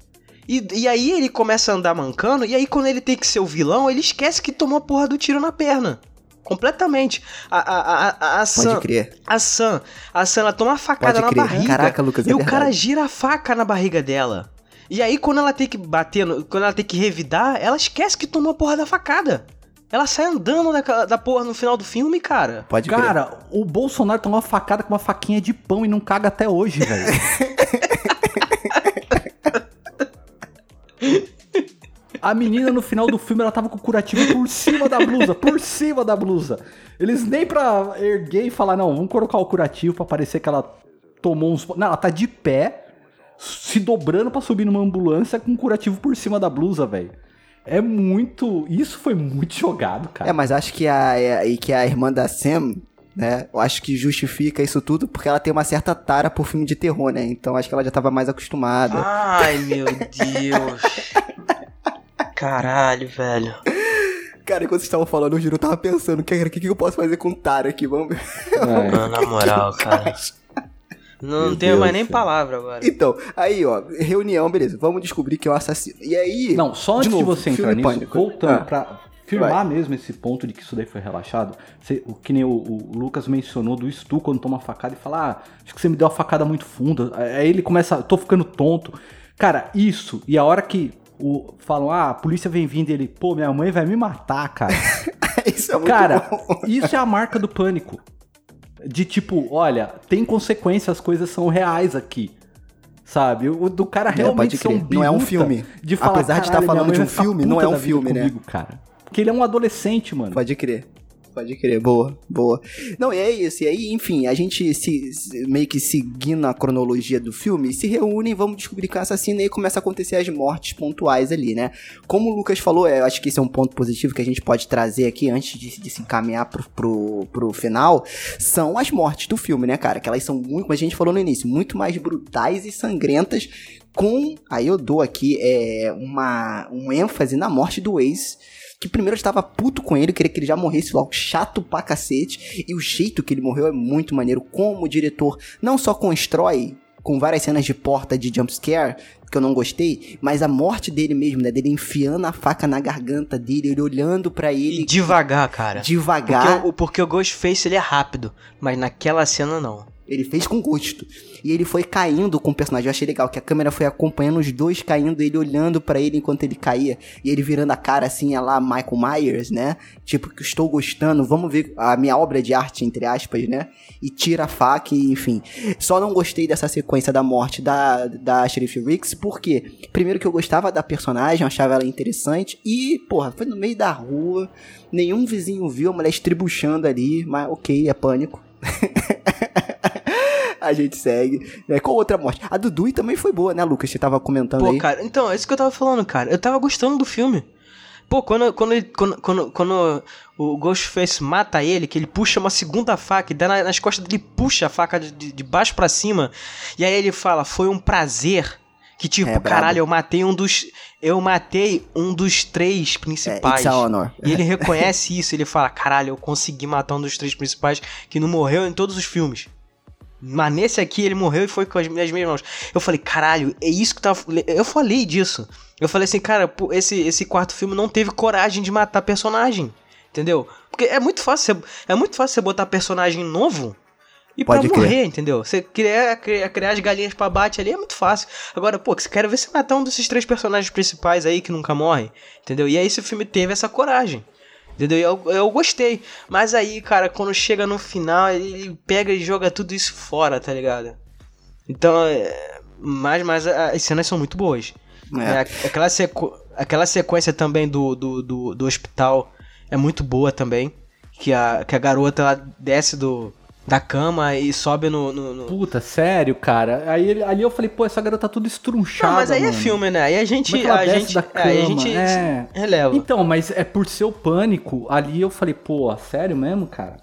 E, e aí ele começa a andar mancando, e aí quando ele tem que ser o vilão, ele esquece que tomou a porra do tiro na perna. Completamente. A, a, a, a, a Sam, Pode crer. a Sam, a Sam, ela toma uma facada na barriga. Caraca, Lucas, é E o cara gira a faca na barriga dela. E aí, quando ela tem que bater, no- quando ela tem que revidar, ela esquece que tomou a porra da facada. Ela sai andando da, da porra no final do filme, cara. Pode crer. Cara, o Bolsonaro tomou uma facada com uma faquinha de pão e não caga até hoje, velho. [laughs] [laughs] A menina no final do filme ela tava com o curativo por cima da blusa, por cima da blusa. Eles nem pra erguer e falar, não, vamos colocar o curativo pra parecer que ela tomou uns. Não, ela tá de pé, se dobrando pra subir numa ambulância com o curativo por cima da blusa, velho. É muito. Isso foi muito jogado, cara. É, mas acho que a, é, e que a irmã da Sam, né? Eu acho que justifica isso tudo porque ela tem uma certa tara por filme de terror, né? Então acho que ela já tava mais acostumada. Ai, meu Deus. [laughs] Caralho, velho. Cara, enquanto vocês estavam falando, eu juro, eu tava pensando, cara, o que, que eu posso fazer com tara aqui? Vamos ver. É. Não, na moral, [laughs] cara. Não Meu tenho Deus mais nem céu. palavra agora. Então, aí, ó, reunião, beleza. Vamos descobrir que é o assassino. E aí. Não, só antes de, novo, você entrar nisso, Pânico. voltando Ah. pra firmar mesmo esse ponto de que isso daí foi relaxado, você- o que nem o, o Lucas mencionou do Stu quando toma uma facada e fala, ah, acho que você me deu uma facada muito funda. Aí ele começa, tô ficando tonto. Cara, isso, e a hora que o, falam, ah, a polícia vem vindo e ele, pô, minha mãe vai me matar, cara. [laughs] Isso é muito Cara, bom. [laughs] isso é a marca do pânico. De tipo, olha, tem consequência, as coisas são reais aqui. Sabe? O do cara É, realmente pode ser um. Não é um filme. De falar, Apesar de estar "Caralho, falando de um filme, não é um filme, né? comigo, cara. Porque ele é um adolescente, mano. Pode crer. Pode crer, boa, boa. Não, e é isso. E aí, enfim, a gente se, se- meio que seguindo a cronologia do filme, se reúnem, vamos descobrir que é assassino e aí começa a acontecer as mortes pontuais ali, né? Como o Lucas falou, é, eu acho que esse é um ponto positivo que a gente pode trazer aqui antes de, de se encaminhar pro, pro, pro final, são as mortes do filme, né, cara? Que elas são muito, como a gente falou no início, muito mais brutais e sangrentas com, aí eu dou aqui é, uma, um ênfase na morte do ex que primeiro eu estava puto com ele, queria que ele já morresse logo, chato pra cacete, e o jeito que ele morreu é muito maneiro, como o diretor não só constrói com várias cenas de porta de jumpscare, que eu não gostei, mas a morte dele mesmo, né, dele enfiando a faca na garganta dele, ele olhando pra E ele devagar, cara. devagar, Porque, o- porque o Ghostface ele é rápido, mas naquela cena não. Ele fez com gosto. E ele foi caindo com o personagem. Eu achei legal que a câmera foi acompanhando os dois caindo, ele olhando pra ele enquanto ele caía. E ele virando a cara assim, é lá Michael Myers, né? Tipo, que estou gostando, vamos ver a minha obra de arte, entre aspas, né? E tira a faca e, enfim. Só não gostei dessa sequência da morte da, da Sheriff Riggs, porque, primeiro que eu gostava da personagem, achava ela interessante. E, porra, foi no meio da rua, nenhum vizinho viu a mulher estribuchando ali, mas ok, é pânico. [laughs] A gente segue. É, qual outra morte? A do Dewey também foi boa, né, Lucas? Você tava comentando Pô, aí. cara, então, é isso que eu tava falando, cara. Eu tava gostando do filme. Pô, quando, quando, ele, quando, quando, quando o Ghostface mata ele, que ele puxa uma segunda faca e dá na- nas costas dele, puxa a faca de, de- baixo pra cima, e aí ele fala, foi um prazer. Que tipo, É, caralho, eu matei um dos. Eu matei um dos três É, principais. honor. E ele reconhece isso, ele fala: caralho, eu consegui matar um dos três principais que não morreu em todos os filmes. Mas nesse aqui ele morreu e foi com as minhas minhas mãos. Eu falei, caralho, é isso que tava. Eu falei disso. Eu falei assim, cara, esse, esse quarto filme não teve coragem de matar personagem. Entendeu? Porque é muito fácil é muito fácil você botar personagem novo e Pode pra crer. morrer, entendeu? Você criar, criar, criar as galinhas pra bate ali é muito fácil. Agora, pô, você quer ver você matar um desses três personagens principais aí que nunca morre, entendeu? E aí esse filme teve essa coragem. Entendeu? Eu, eu gostei. Mas aí, cara, quando chega no final, ele pega e joga tudo isso fora, tá ligado? Então, é, mas, mas as cenas são muito boas. É. É, aquela, sequ... aquela sequência também do, do, do, do hospital é muito boa também. Que a, que a garota ela desce do, da cama e sobe no. no, no- Puta, sério, cara. Aí ali eu falei, pô, essa garota tá tudo estrunchada. Não, mas aí é mano. filme, né? Aí a gente. Como é que ela a desce gente, da é, aí a cama? gente É. releva. Então, mas é por ser o pânico, ali eu falei, pô, sério mesmo, cara?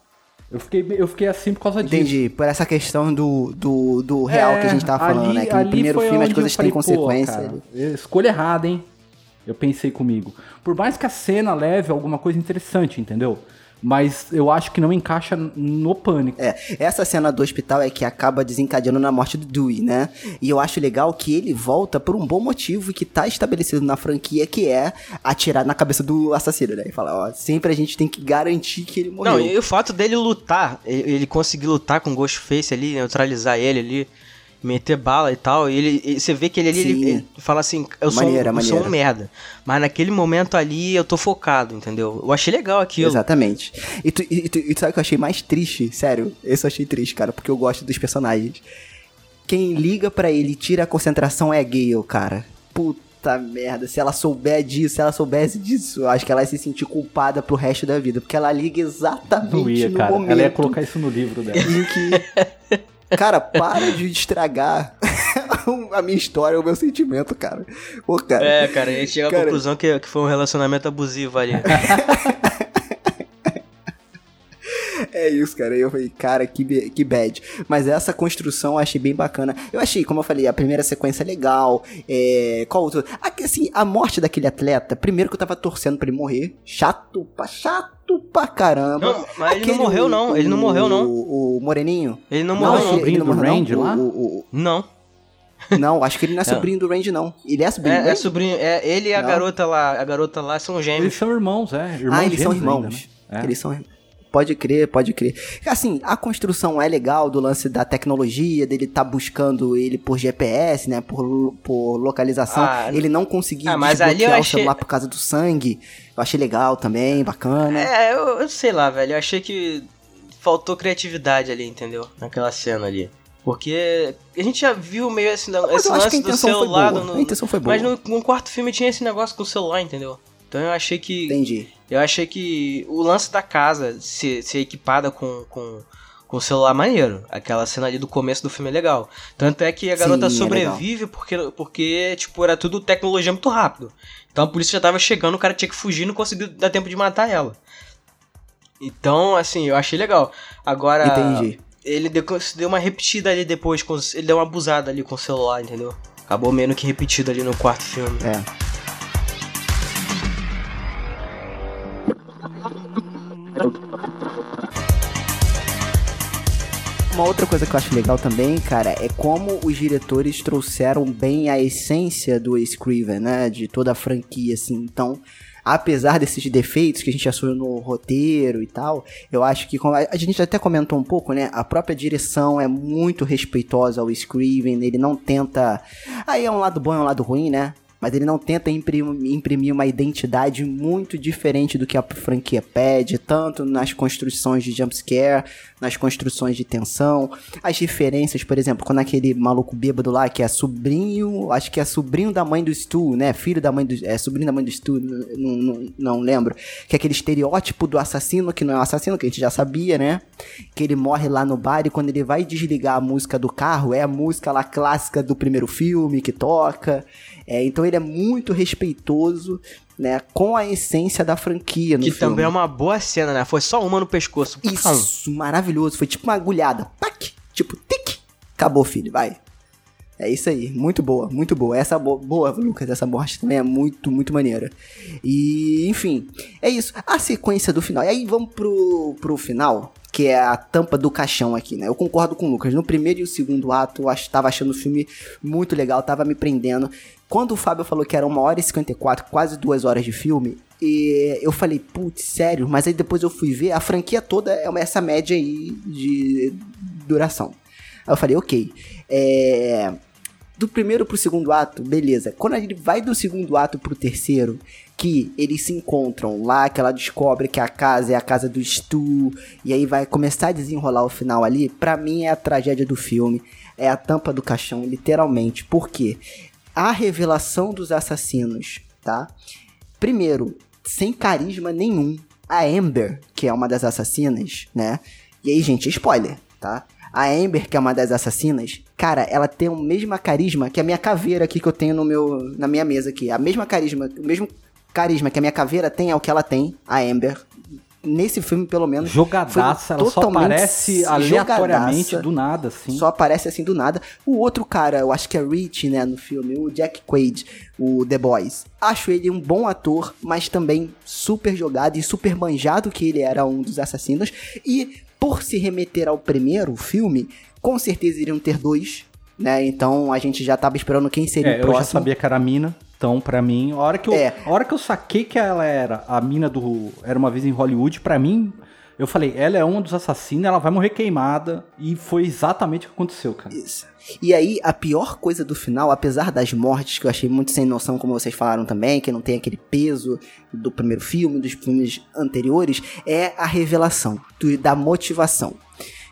Eu fiquei, eu fiquei assim por causa disso. Entendi, por essa questão do, do, do real É, que a gente tava falando, ali- né? Que no primeiro filme as coisas falei, têm consequência. cara, escolha errada, hein? Eu pensei comigo. Por mais que a cena leve alguma coisa interessante, entendeu? Mas eu acho que não encaixa no pânico. É, essa cena do hospital é que acaba desencadeando na morte do Dewey, né? E eu acho legal que ele volta por um bom motivo que tá estabelecido na franquia, que é atirar na cabeça do assassino, né? E falar, ó, sempre a gente tem que garantir que ele morreu. Não, e o fato dele lutar, ele, ele conseguir lutar com o Ghostface ali, neutralizar ele ali, meter bala e tal, e ele, e você vê que ele ele, ele fala assim, eu, sou, um- eu sou um merda. Mas naquele momento ali eu tô focado, entendeu? Eu achei legal aquilo. Exatamente. E tu, e, tu, e tu sabe o que eu achei mais triste? Sério, esse eu achei triste, cara, porque eu gosto dos personagens. Quem liga pra ele e tira a concentração é Gale, cara. Puta merda, se ela souber disso, se ela soubesse disso, eu acho que ela ia se sentir culpada pro resto da vida, porque ela liga exatamente ia, no cara. momento Ela ia colocar isso no livro dela. em que... [laughs] Cara, para de estragar [laughs] a minha história, o meu sentimento, cara. Pô, cara. É, cara, ele chega à Cara- conclusão que, que foi um relacionamento abusivo ali. [laughs] É isso, cara. Eu falei, cara, que, que bad. Mas essa construção eu achei bem bacana. Eu achei, como eu falei, a primeira sequência legal. É. Qual outro? Assim, a morte daquele atleta, primeiro que eu tava torcendo pra ele morrer. Chato pra chato pra caramba. Não, mas ele não Aquele, morreu, não. Ele não morreu, não. O, o Moreninho. Ele não Não, morreu, acho não. ele não do morreu, não. Randy lá? O- o- Não. o- [laughs] não, acho que ele não é Não. sobrinho do Randy, não. Ele é sobrinho do É, é sobrinho. É, ele e a Não. garota lá. A garota lá são Eles gêmeos. são irmãos, é. Irmãos ah, eles são irmãos. ainda, né? É. Eles são irmãos. Pode crer, pode crer. Assim, a construção é legal do lance da tecnologia, dele tá buscando ele por GPS, né? Por, por localização. Ah, ele não conseguir ah, desbloquear o achei- celular por causa do sangue. Eu achei legal também, bacana. É, eu, eu sei lá, velho. Eu achei que faltou criatividade ali, entendeu? Naquela cena ali. Porque a gente já viu meio esse, Mas esse lance do celular. no- A intenção foi boa. Mas no, no quarto filme tinha esse negócio com o celular, entendeu? Então eu achei que. Entendi. Eu achei que o lance da casa ser, ser equipada com, com, com o celular maneiro. Aquela cena ali do começo do filme é legal. Tanto é que a garota Sim, é sobrevive porque, porque, tipo, era tudo tecnologia muito rápido. Então a polícia já tava chegando, o cara tinha que fugir e não conseguiu dar tempo de matar ela. Então, assim, eu achei legal. Agora, Entendi. ele deu, deu uma repetida ali depois, ele deu uma abusada ali com o celular, entendeu? Acabou menos que repetido ali no quarto filme. É. Uma outra coisa que eu acho legal também, cara, é como os diretores trouxeram bem a essência do Scriven, né? De toda a franquia, assim. Então, apesar desses defeitos que a gente achou no roteiro e tal, eu acho que, a gente até comentou um pouco, né? A própria direção é muito respeitosa ao Scriven, ele não tenta. Aí é um lado bom e um lado ruim, né? Mas ele não tenta imprim- imprimir uma identidade muito diferente do que a franquia pede, tanto nas construções de jumpscare, nas construções de tensão, as referências, por exemplo, quando aquele maluco bêbado lá, que é sobrinho, acho que é sobrinho da mãe do Stu, né? Filho da mãe do. É sobrinho da mãe do Stu, não, não, não lembro. Que é aquele estereótipo do assassino, que não é um assassino, que a gente já sabia, né? Que ele morre lá no bar e quando ele vai desligar a música do carro, é a música lá clássica do primeiro filme que toca. É, então ele é muito respeitoso, né, com a essência da franquia no Que filme. também é uma boa cena, né? Foi só uma no pescoço. Isso, maravilhoso. Foi tipo uma agulhada. Pac! Tipo, tic! Acabou, filho, vai. É isso aí, muito boa, muito boa. Essa bo boa, Lucas, essa morte também é muito, muito maneira. E, enfim, é isso. A sequência do final. E aí vamos pro, pro final, que é a tampa do caixão aqui, né? Eu concordo com o Lucas. No primeiro e o segundo ato, eu ach- tava achando o filme muito legal, tava me prendendo. Quando o Fábio falou que era uma hora e 54, quase duas horas de filme, e eu falei, putz, sério? Mas aí depois eu fui ver, a franquia toda é essa média aí de duração. Aí eu falei, ok. É do primeiro pro segundo ato, beleza. Quando ele vai do segundo ato pro terceiro, que eles se encontram lá, que ela descobre que a casa é a casa do Stu, e aí vai começar a desenrolar o final ali, pra mim é a tragédia do filme, é a tampa do caixão, literalmente. Por quê? A revelação dos assassinos, tá? Primeiro, sem carisma nenhum, a Amber, que é uma das assassinas, né? E aí, gente, spoiler, tá? A Amber, que é uma das assassinas, cara, ela tem o mesmo carisma que a minha caveira aqui que eu tenho no meu, na minha mesa aqui. A mesma carisma, o mesmo carisma que a minha caveira tem é o que ela tem, a Amber. Nesse filme, pelo menos. Jogadaça, ela só aparece aleatoriamente jogadaça. do nada, assim. Só aparece assim do nada. O outro cara, eu acho que é Rich, né, no filme, o Jack Quaid, o The Boys. Acho ele um bom ator, mas também super jogado e super manjado que ele era um dos assassinos. E por se remeter ao primeiro filme, com certeza iriam ter dois, né? Então a gente já tava esperando quem seria É, o eu já próximo. sabia que era a mina. Então, pra mim, a hora que eu, É. a hora que eu saquei que ela era a mina do Era uma vez em Hollywood, pra mim, eu falei, ela é um dos assassinos, ela vai morrer queimada. E foi exatamente o que aconteceu, cara. Isso. E aí, a pior coisa do final, apesar das mortes, que eu achei muito sem noção, como vocês falaram também, que não tem aquele peso do primeiro filme, dos filmes anteriores, é a revelação do- da motivação.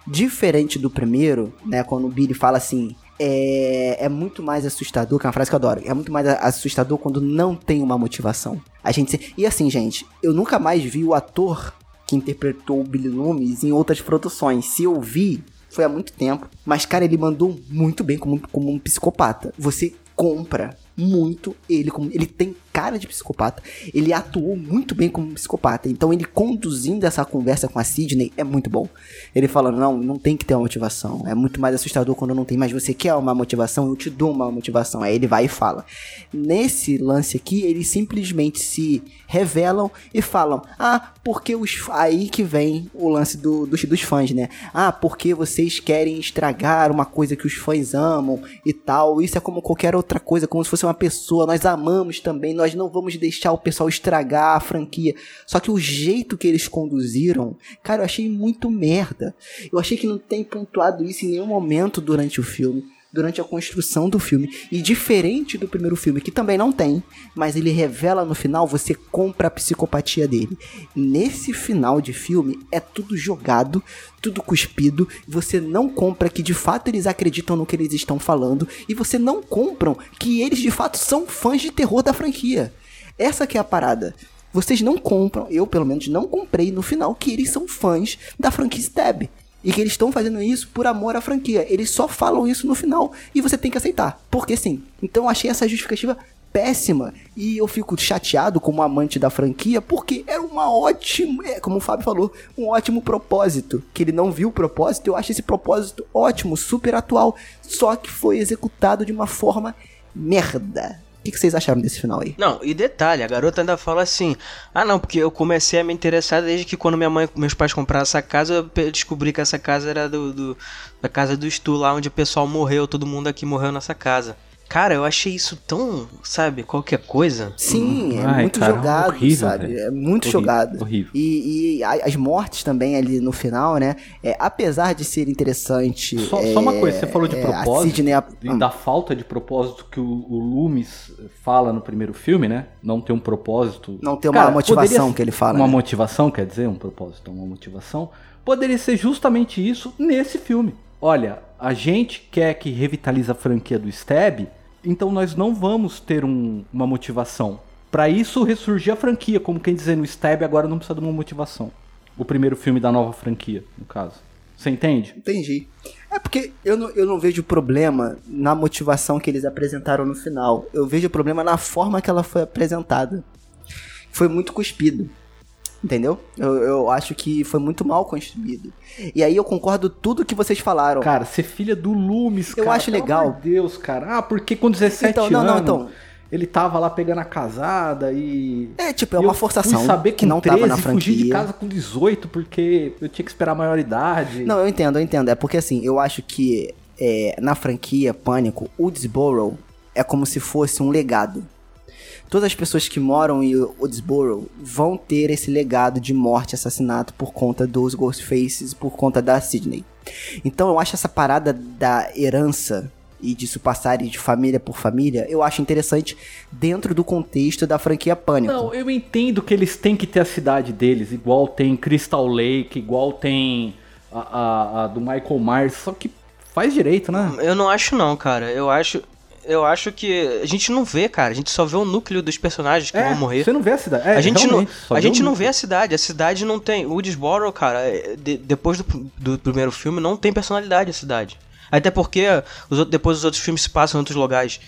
Diferente do primeiro, né, quando o Billy fala assim. É, é muito mais assustador, que é uma frase que eu adoro. É muito mais assustador quando não tem uma motivação. A gente E assim, gente, eu nunca mais vi o ator que interpretou o Billy Loomis em outras produções. Se eu vi, foi há muito tempo. Mas, cara, ele mandou muito bem como, como um psicopata. Você compra muito ele como. Ele tem cara de psicopata. Ele atuou muito bem como psicopata. Então, ele conduzindo essa conversa com a Sidney é muito bom. Ele falando: não, não tem que ter uma motivação. É muito mais assustador quando não tem. Mas você quer uma motivação? Eu te dou uma motivação. Aí ele vai e fala. Nesse lance aqui, eles simplesmente se revelam e falam: ah, porque os. Aí que vem o lance do, dos, dos fãs, né? Ah, porque vocês querem estragar uma coisa que os fãs amam e tal. Isso é como qualquer outra coisa, como se fosse uma pessoa. Nós amamos também, nós não vamos deixar o pessoal estragar a franquia. Só que o jeito que eles conduziram, cara, eu achei muito merda. Eu achei que não tem pontuado isso em nenhum momento durante o filme. Durante a construção do filme. E diferente do primeiro filme, que também não tem, mas ele revela no final, você compra a psicopatia dele. Nesse final de filme, é tudo jogado, tudo cuspido. Você não compra que de fato eles acreditam no que eles estão falando. E você não compram que eles de fato são fãs de terror da franquia. Essa que é a parada. Vocês não compram, eu pelo menos não comprei no final que eles são fãs da franquia Stab. E que eles estão fazendo isso por amor à franquia. Eles só falam isso no final. E você tem que aceitar. Porque sim. Então achei essa justificativa péssima. E eu fico chateado como amante da franquia. Porque era uma ótima. é, Como o Fábio falou, um ótimo propósito. Que ele não viu o propósito. Eu acho esse propósito ótimo, super atual. Só que foi executado de uma forma merda. Que que vocês acharam desse final aí? Não, e detalhe, a garota ainda fala assim: Ah, não, porque eu comecei a me interessar desde que quando minha mãe, meus pais compraram essa casa, eu descobri que essa casa era do, do- da casa do Stu, lá onde o pessoal morreu, todo mundo aqui morreu nessa casa. Cara, eu achei isso tão, sabe, qualquer coisa. Sim, é Ai, muito cara, jogado, horrível, sabe? É muito Horrível, jogado. horrível. E, e a- as mortes também ali no final, né? É, apesar de ser interessante. Só, é, só uma coisa, você falou de é, a propósito, Sidney, a- e da falta de propósito que o, o Loomis fala no primeiro filme, né? Não ter um propósito. Não ter uma motivação poderia- que ele fala, Uma né? motivação, quer dizer, um propósito, uma motivação. Poderia ser justamente isso nesse filme. Olha, a gente quer que revitalize a franquia do Stab, então nós não vamos ter um- uma motivação. Pra isso ressurgir a franquia, como quem dizer, no Stab agora não precisa de uma motivação. O primeiro filme da nova franquia, no caso. Você entende? Entendi. É porque eu não, eu não vejo problema na motivação que eles apresentaram no final. Eu vejo problema na forma que ela foi apresentada. Foi muito cuspido. Entendeu? Eu, eu acho que foi muito mal construído. E aí eu concordo tudo que vocês falaram. Cara, ser filha do Loomis, Eu cara, acho pelo legal. de Deus, cara. Ah, porque com 17 Então, não, anos não, então. ele tava lá pegando a casada e... É, tipo, é uma eu forçação fui saber que não tava 13, na fugi de franquia. casa com 18 porque eu tinha que esperar a maioridade. Não, eu entendo, eu entendo. É porque assim, eu acho que é, na franquia Pânico, Woodsboro é como se fosse um legado. Todas as pessoas que moram em Woodsboro vão ter esse legado de morte e assassinato por conta dos Ghostfaces, por conta da Sydney. Então eu acho essa parada da herança e disso passar de família por família, eu acho interessante dentro do contexto da franquia Pânico. Não, eu entendo que eles têm que ter a cidade deles, igual tem Crystal Lake, igual tem a, a- a do Michael Myers, só que faz direito, né? Eu não acho não, cara. Eu acho. Eu acho que a gente não vê, cara. A gente só vê o núcleo dos personagens que É, vão morrer. você não vê a cidade. É, a gente não, a vê gente não vê a cidade. A cidade não tem. Woodsboro, cara, é, de- depois do, do primeiro filme, não tem personalidade a cidade. Até porque os depois os outros filmes se passam em outros lugares.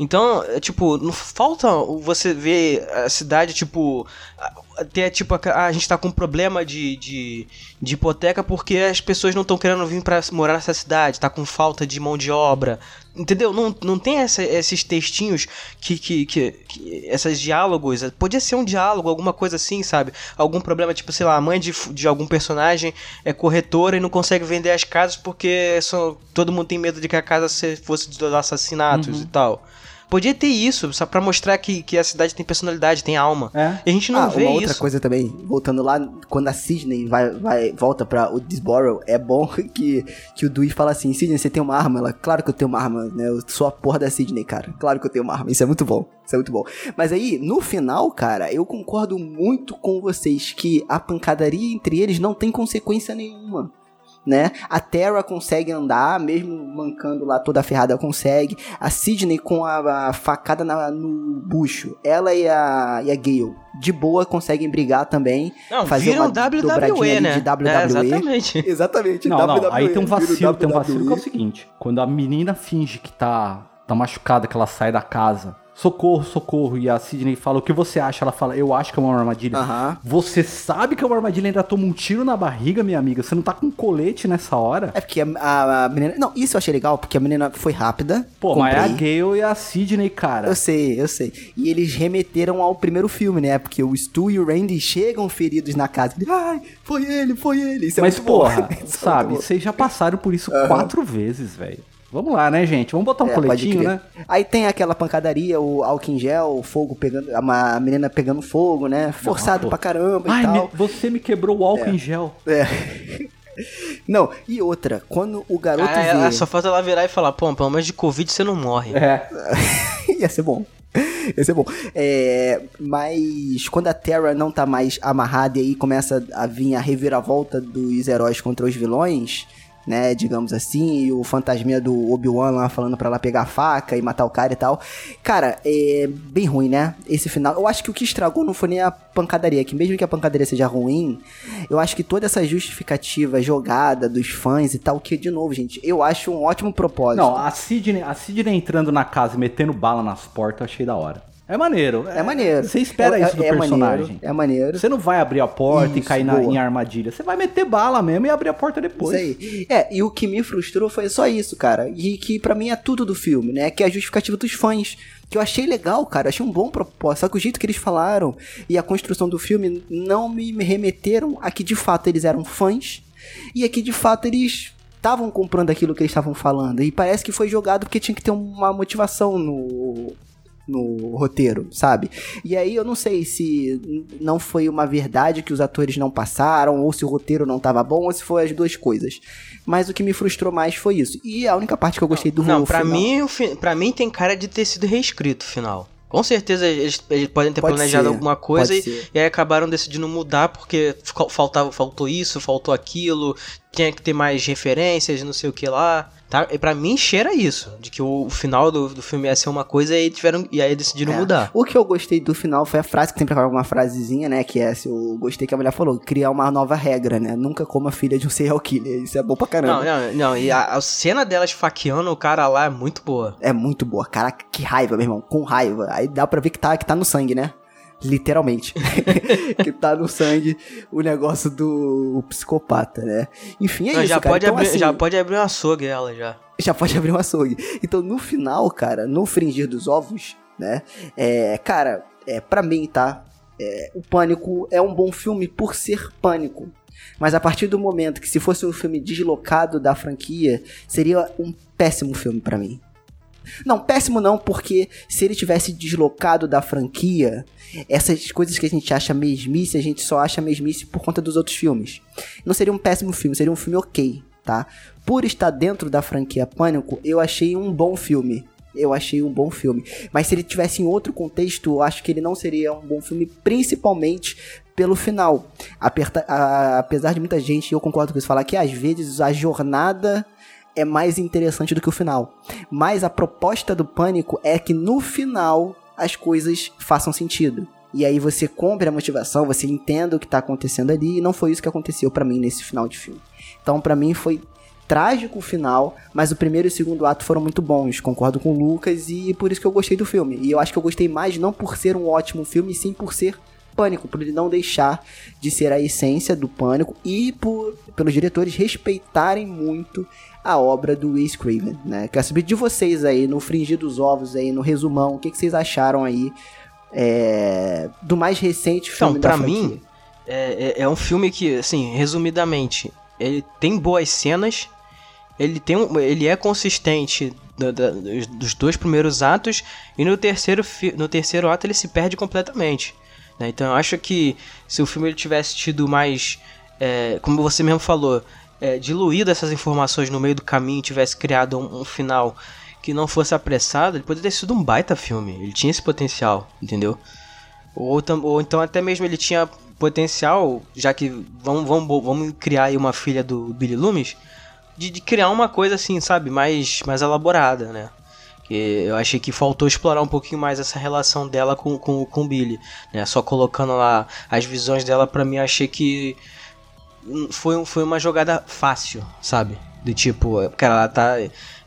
Então, é, tipo, não falta você ver a cidade, tipo. a- Ter, tipo, a, ah, a gente tá com um problema de, de, de hipoteca porque as pessoas não estão querendo vir pra morar nessa cidade, tá com falta de mão de obra. Entendeu? Não, não tem essa- esses textinhos que, que, que, que. Esses diálogos. Podia ser um diálogo, alguma coisa assim, sabe? Algum problema, tipo, sei lá, a mãe de, de algum personagem é corretora e não consegue vender as casas porque só, todo mundo tem medo de que a casa se- fosse de assassinatos e tal. Podia ter isso, só pra mostrar que, que a cidade tem personalidade, tem alma. É. E a gente não ah, vê uma outra isso. coisa também, voltando lá, quando a Sidney vai, vai, volta pra o Disborough, é bom [laughs] que, que o Dewey fala assim, Sidney, você tem uma arma? Ela, claro que eu tenho uma arma, né? Eu sou a porra da Sidney, cara. Claro que eu tenho uma arma. Isso é muito bom. Isso é muito bom. Mas aí, no final, cara, eu concordo muito com vocês que a pancadaria entre eles não tem consequência nenhuma. Né? A Terra consegue andar, mesmo mancando lá toda ferrada, consegue. A Sidney com a, a facada na- no bucho. Ela e a, e a Gale, de boa, conseguem brigar também. Não, fazer viram uma dobradinha WWE, ali né? de WWE. É, exatamente. [laughs] Exatamente, Não, não, WWE, aí tem um vacilo, tem um vacilo que é o seguinte. Quando a menina finge que tá, tá machucada, que ela sai da casa, socorro, socorro, e a Sidney fala, o que você acha? Ela fala, eu acho que é uma armadilha. Você sabe que é uma armadilha e ainda toma um tiro na barriga, minha amiga? Você não tá com colete nessa hora? É porque a, a- menina. Não, isso eu achei legal, porque a menina foi rápida. Pô, mas é a comprei. Gale e a Sidney, cara. Eu sei, eu sei. E eles remeteram ao primeiro filme, né? Porque o Stu e o Randy chegam feridos na casa. Ai, foi ele, foi ele. Isso é Mas, bom. porra, [laughs] é sabe, vocês já passaram por isso quatro vezes, velho. Vamos lá, né, gente? Vamos botar um É, coletinho, né? Aí tem aquela pancadaria, o álcool em gel, o fogo pegando. A menina pegando fogo, né? Forçado pô. pra caramba e Ai, tal. me- você me quebrou o álcool em gel. É. [laughs] Não, e outra, quando o garoto Ah, vê. ela- só falta ela virar e falar, pô, pelo menos de Covid você não morre. É. [laughs] Ia ser bom. Ia ser bom. É, mas quando a Terra não tá mais amarrada e aí começa a vir a reviravolta dos heróis contra os vilões, né? Digamos assim, e o fantasminha do Obi-Wan lá falando pra ela pegar faca e matar o cara e tal. Cara, é bem ruim, né? Esse final. Eu acho que o que estragou não foi nem a pancadaria, que mesmo que a pancadaria seja ruim, eu acho que toda essa justificativa jogada dos fãs e tal, que, de novo, gente, eu acho um ótimo propósito. Não, a Sidney, a Sidney entrando na casa e metendo bala nas portas, eu achei da hora. É maneiro. É maneiro. Você espera É- isso do é personagem. maneiro, é maneiro. Você não vai abrir a porta e Isso, cair na, em armadilha. Você vai meter bala mesmo e abrir a porta depois. Isso aí. É, e o que me frustrou foi só isso, cara. E que pra mim é tudo do filme, né? Que é a justificativa dos fãs. Que eu achei legal, cara. Achei um bom propósito. Só que o jeito que eles falaram e a construção do filme não me remeteram a que de fato eles eram fãs. E a que de fato eles estavam comprando aquilo que eles estavam falando. E parece que foi jogado porque tinha que ter uma motivação no. No roteiro, sabe? E aí eu não sei se não foi uma verdade que os atores não passaram, ou se o roteiro não tava bom, ou se foi as duas coisas. Mas o que me frustrou mais foi isso. E a única parte que eu gostei do Não, final- mim, pra mim tem cara de ter sido reescrito o final. Com certeza eles, eles podem ter Pode planejado ser, alguma coisa e, e aí acabaram decidindo mudar porque fal- faltava, faltou isso, faltou aquilo, tinha que ter mais referências, não sei o que lá. Tá? E pra mim cheira isso, de que o, final do, do filme ia ser uma coisa e tiveram, e aí decidiram É. mudar. O que eu gostei do final foi a frase que sempre acaba uma frasezinha, né? Que é, se eu gostei que a mulher falou, criar uma nova regra, né? Nunca coma filha de um serial killer. Isso é bom pra Não, caramba. não, não, e a, a cena delas faqueando o cara lá é muito boa. É muito boa. Caraca, que raiva, meu irmão. Com raiva. Aí dá pra ver que tá, que tá no sangue, né? Literalmente. [laughs] que tá no sangue o negócio do psicopata, né? Enfim, é Não, isso, já, cara. pode Então, abrir, assim, já pode abrir um açougue ela já. já pode abrir um açougue. Então, no final, cara, no fringir dos ovos, né? É, cara, é, pra mim, tá? É, o Pânico é um bom filme por ser Pânico. Mas a partir do momento que se fosse um filme deslocado da franquia, seria um péssimo filme pra mim. Não, péssimo não, porque se ele tivesse deslocado da franquia, essas coisas que a gente acha mesmice, a gente só acha mesmice por conta dos outros filmes. Não seria um péssimo filme, seria um filme ok, tá? Por estar dentro da franquia Pânico, eu achei um bom filme. Eu achei um bom filme. Mas se ele tivesse em outro contexto, eu acho que ele não seria um bom filme, principalmente pelo final. Aperta- a- apesar de muita gente, eu concordo com isso, falar que às vezes a jornada é mais interessante do que o final. Mas a proposta do Pânico é que no final as coisas façam sentido. E aí você compre a motivação, você entenda o que tá acontecendo ali, e não foi isso que aconteceu pra mim nesse final de filme. Então pra mim foi trágico o final, mas o primeiro e o segundo ato foram muito bons. Concordo com o Lucas e por isso que eu gostei do filme. E eu acho que eu gostei mais não por ser um ótimo filme, sim por ser Pânico, por ele não deixar de ser a essência do Pânico e por pelos diretores respeitarem muito a obra do Wes Craven, né? Quero saber de vocês aí, no fringir dos ovos aí, no resumão, o que, que vocês acharam aí é, do mais recente filme Então, pra mim, é, é- é um filme que, assim, resumidamente, ele tem boas cenas, ele, tem um- ele é consistente da- da- dos- dois primeiros atos, e no terceiro, no terceiro ato ele se perde completamente. né? Então eu acho que se o filme ele tivesse tido mais, é, como você mesmo falou, é, diluído essas informações no meio do caminho, tivesse criado um, um final que não fosse apressado, ele poderia ter sido um baita filme. Ele tinha esse potencial, entendeu? Ou, ou então até mesmo ele tinha potencial, já que vamos, vamos, vamos criar aí uma filha do Billy Loomis, de, de criar uma coisa assim, sabe, mais, mais elaborada, né? Que eu achei que faltou explorar um pouquinho mais essa relação dela com, com, com o Billy, né? Só colocando lá as visões dela, pra mim, achei que foi, foi uma jogada fácil, sabe? Do tipo, cara, ela tá.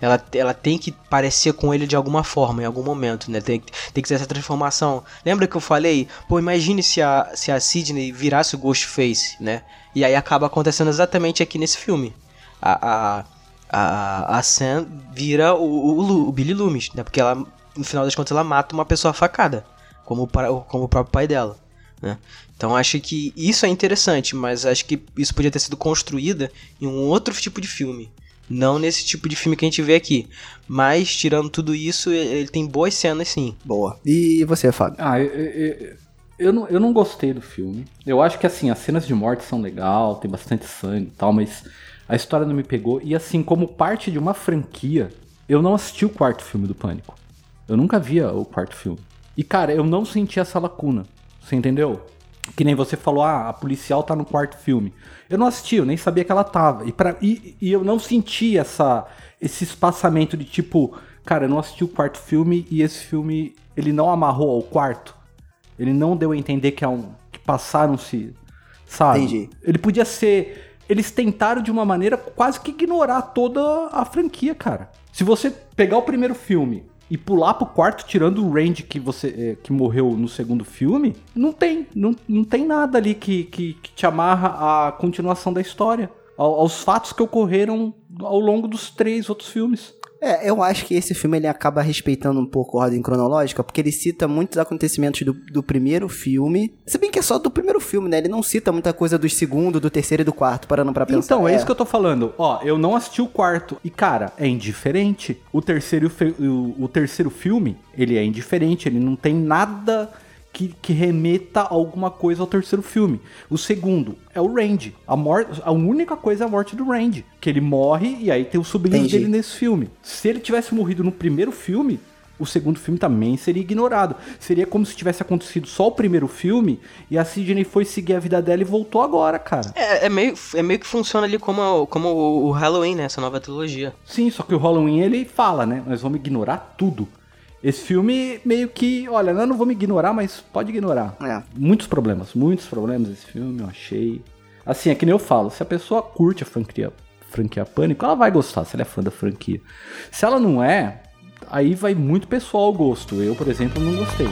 Ela, ela tem que parecer com ele de alguma forma, em algum momento, né? Tem, tem que ter essa transformação. Lembra que eu falei? Pô, imagine se a, se a Sidney virasse o Ghostface, né? E aí acaba acontecendo exatamente aqui nesse filme. A, a, a, a Sam vira o, o, o Billy Loomis, né? Porque ela, no final das contas, ela mata uma pessoa facada, como, o como o próprio pai dela, né? Então acho que isso é interessante, mas acho que isso podia ter sido construído em um outro tipo de filme. Não nesse tipo de filme que a gente vê aqui. Mas, tirando tudo isso, ele ele tem boas cenas sim. Boa. E você, Fábio? Ah, eu, eu, eu, não, eu não gostei do filme. Eu acho que assim, as cenas de morte são legal, tem bastante sangue e tal, mas a história não me pegou. E assim, como parte de uma franquia, eu não assisti o quarto filme do Pânico. Eu nunca via o quarto filme. E cara, eu não senti essa lacuna. Você entendeu? Que nem você falou, ah, a policial tá no quarto filme. Eu não assisti, eu nem sabia que ela tava. E, pra, e, e eu não senti essa, esse espaçamento de tipo, cara, eu não assisti o quarto filme e esse filme ele não amarrou ao quarto. Ele não deu a entender que, é um, que passaram-se, sabe? Entendi. Ele podia ser. Eles tentaram de uma maneira quase que ignorar toda a franquia, cara. Se você pegar o primeiro filme e pular pro quarto, tirando o Randy que você é, que morreu no segundo filme, não tem. Não, não tem nada ali que, que, que te amarra à continuação da história. ao- aos fatos que ocorreram ao longo dos três outros filmes. É, eu acho que esse filme ele acaba respeitando um pouco a ordem cronológica, porque ele cita muitos acontecimentos do, do primeiro filme. Se bem que é só do primeiro filme, né? Ele não cita muita coisa do segundo, do terceiro e do quarto, parando pra pensar. Então, é, isso que eu tô falando. Ó, eu não assisti o quarto. E, cara, é indiferente. O terceiro, o, o terceiro filme, ele é indiferente. Ele não tem nada que, que remeta alguma coisa ao terceiro filme. O segundo é o Randy. A, a única coisa é a morte do Randy. Que ele morre e aí tem os sobrinhos Entendi. dele nesse filme. Se ele tivesse morrido no primeiro filme, o segundo filme também seria ignorado. Seria como se tivesse acontecido só o primeiro filme e a Sidney foi seguir a vida dela e voltou agora, cara. É, é meio, é meio que funciona ali como, como o o Halloween, né? Essa nova trilogia. Sim, só que o Halloween ele fala, né? Nós vamos ignorar tudo. Esse filme meio que, olha, eu não vou me ignorar, mas pode ignorar. É. Muitos problemas, muitos problemas esse filme, eu achei. Assim, é que nem eu falo, se a pessoa curte a franquia, franquia Pânico, ela vai gostar, se ela é fã da franquia. Se ela não é, aí vai muito pessoal o gosto. Eu, por exemplo, não gostei.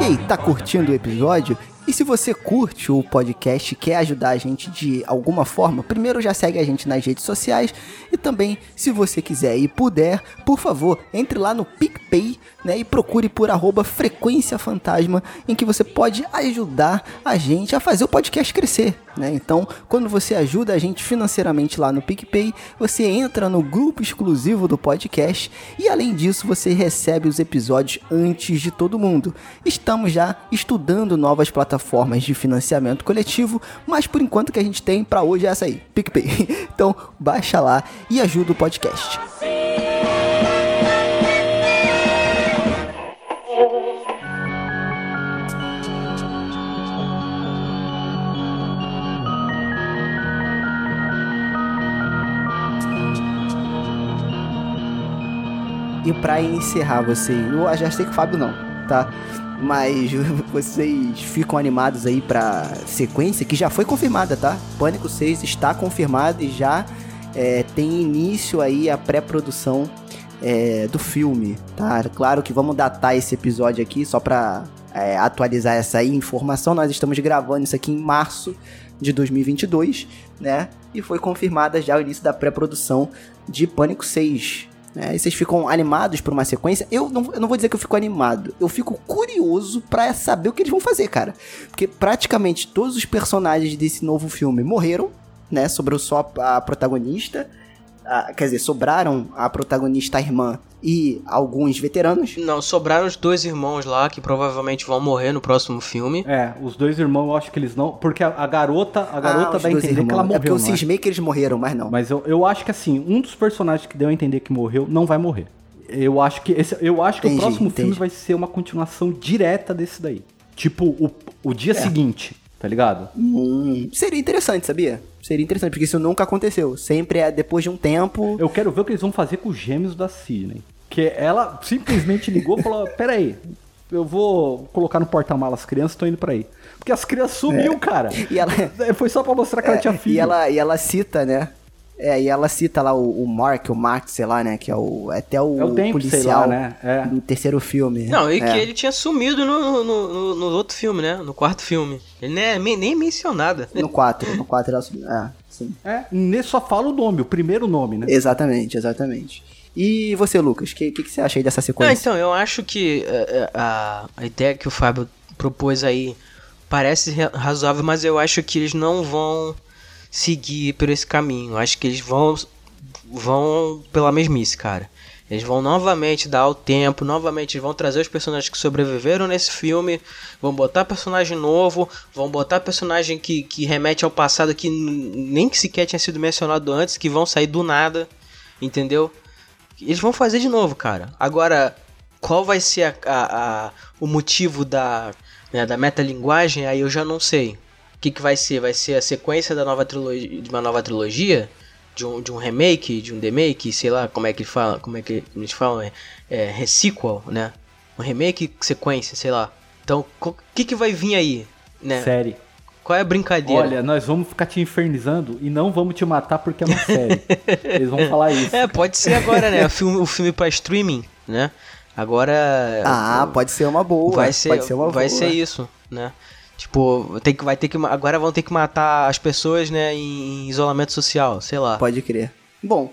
E aí, tá curtindo o episódio? E se você curte o podcast e quer ajudar a gente de alguma forma, primeiro já segue a gente nas redes sociais e também, se você quiser e puder, por favor, entre lá no PicPay né, e procure por arroba Frequência Fantasma, em que você pode ajudar a gente a fazer o podcast crescer. Né? Então, quando você ajuda a gente financeiramente lá no PicPay, você entra no grupo exclusivo do podcast e, além disso, você recebe os episódios antes de todo mundo. Estamos já estudando novas plataformas de financiamento coletivo, mas por enquanto que a gente tem para hoje é essa aí, PicPay. [laughs] Então, baixa lá e ajuda o podcast. E pra encerrar vocês, eu já sei que o Fábio não, tá? Mas [laughs] vocês ficam animados aí pra sequência que já foi confirmada, tá? Pânico 6 está confirmado e já é, tem início aí a pré-produção é, do filme, tá? Claro que vamos datar esse episódio aqui só pra é, atualizar essa informação. Nós estamos gravando isso aqui em março de 2022, né? E foi confirmada já o início da pré-produção de Pânico 6, né? E vocês ficam animados por uma sequência. Eu não, eu não vou dizer que eu fico animado. Eu fico curioso para saber o que eles vão fazer, cara. Porque praticamente todos os personagens desse novo filme morreram, né? Sobrou só a protagonista. A, quer dizer, sobraram a protagonista, a irmã e alguns veteranos. Não, sobraram os dois irmãos lá que provavelmente vão morrer no próximo filme. É, os dois irmãos eu acho que eles não. Porque a, a garota, a garota os dá a entender que ela irmãos. morreu. É porque eu não é? cismei que eles morreram, mas não. Mas eu, eu acho que assim, um dos personagens que deu a entender que morreu não vai morrer. Eu acho que esse, eu acho que Entendi, o próximo entendi. filme vai ser uma continuação direta desse daí. Tipo, o, o dia seguinte, tá ligado? Hum, seria interessante, sabia? Seria interessante, porque isso nunca aconteceu. Sempre é depois de um tempo. Eu quero ver o que eles vão fazer com os gêmeos da Sidney. Que ela simplesmente ligou e falou: [laughs] Pera aí, eu vou colocar no porta-malas as crianças, tô indo pra aí. Porque as crianças sumiu, cara. E ela, Foi só pra mostrar que ela tinha filho. e ela, e ela cita, né? É, e ela cita lá o, o Mark, o Max, sei lá, né? Que é o é até o, É o Dempsey policial lá, né? É. do terceiro filme. Não, e é. que ele tinha sumido no, no, no- no outro filme, né? No quarto filme. Ele nem, é nem, mencionada. No 4, no 4 ela... É, sim. É, nesse só fala o nome, o primeiro nome, né? Exatamente, exatamente. E você, Lucas, o que, que, que você acha aí dessa Ah, sequência? então, eu acho que é, é, a, a ideia que o Fábio propôs aí parece ra- razoável, mas eu acho que eles não vão seguir por esse caminho. Acho que eles vão vão pela mesmice, cara. Eles vão novamente dar o tempo, novamente vão trazer os personagens que sobreviveram nesse filme, vão botar personagem novo, vão botar personagem que, que remete ao passado que nem que sequer tinha sido mencionado antes, que vão sair do nada, entendeu? Eles vão fazer de novo, cara. Agora, qual vai ser a, a- a- o motivo da, né, da metalinguagem? Aí eu já não sei. O que, que vai ser? Vai ser a sequência da nova trilogia, de uma nova trilogia? De um, de um remake, de um demake, sei lá como é que fala, como é que eles falam, é, é resequel, né? Um remake, sequência, sei lá. Então, o que, que vai vir aí, né? Série. Qual é a brincadeira? Olha, nós vamos ficar te infernizando e não vamos te matar porque é uma série. [laughs] Eles vão falar isso. É, pode ser agora, né? O filme, o filme pra streaming, né? Agora. Ah, pode ser uma boa. vai ser, pode ser uma vai boa. ser isso, né? Tipo, tem que, vai ter que, agora vão ter que matar as pessoas, né, em isolamento social, sei lá. Pode crer. Bom,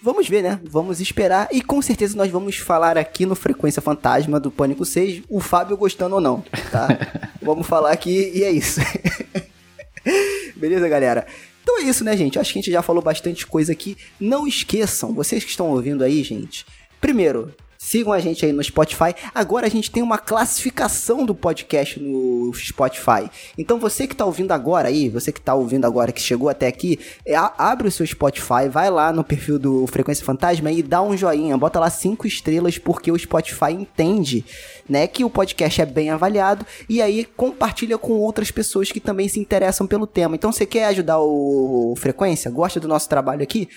vamos ver, né? Vamos esperar. E com certeza nós vamos falar aqui no Frequência Fantasma do Pânico 6, o Fábio gostando ou não, tá? [laughs] vamos falar aqui e é isso. [laughs] Beleza, galera? Então é isso, né, gente? Acho que a gente já falou bastante coisa aqui. Não esqueçam, vocês que estão ouvindo aí, gente. Primeiro, sigam a gente aí no Spotify. Agora a gente tem uma classificação do podcast no Spotify. Então você que tá ouvindo agora aí, você que tá ouvindo agora, que chegou até aqui, é, abre o seu Spotify, vai lá no perfil do Frequência Fantasma e dá um joinha, bota lá cinco estrelas, porque o Spotify entende, né, que o podcast é bem avaliado e aí compartilha com outras pessoas que também se interessam pelo tema. Então você quer ajudar o Frequência? Gosta do nosso trabalho aqui?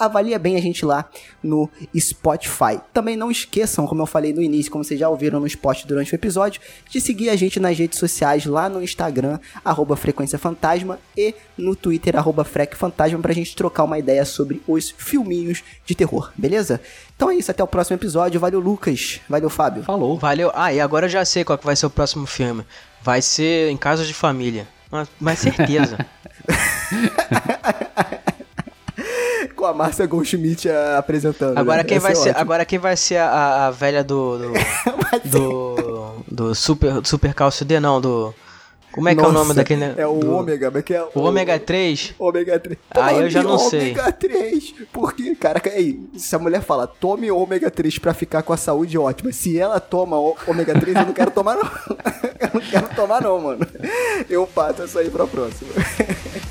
Avalia bem a gente lá no Spotify. Também não esqueçam, como eu falei no início, como vocês já ouviram nos posts durante o episódio, de seguir a gente nas redes sociais lá no Instagram, arroba Frequência Fantasma e no Twitter, arroba Frec Fantasma, pra gente trocar uma ideia sobre os filminhos de terror, beleza? Então é isso, até o próximo episódio. Valeu, Lucas. Valeu, Fábio. Falou. Valeu. Ah, e agora eu já sei qual que vai ser o próximo filme. Vai ser Em Casa de Família. Mas, mas certeza. [laughs] Com a Márcia Goldschmidt ah, apresentando. Agora né? quem vai ser, ótimo. agora quem vai ser a, a velha do do, [laughs] do do super super calcio D não, do Como é que é o nome Nossa, daquele É o do- ômega, como é que é? O ômega 3? Ômega 3. Ah, eu já não Tome sei. ômega 3. Porque, cara, aí, se a mulher fala, tome ômega 3 pra ficar com a saúde ótima. Se ela toma ômega 3, eu não quero tomar, não. [laughs] eu não quero tomar, não, mano. Eu passo essa aí pra próxima. [laughs]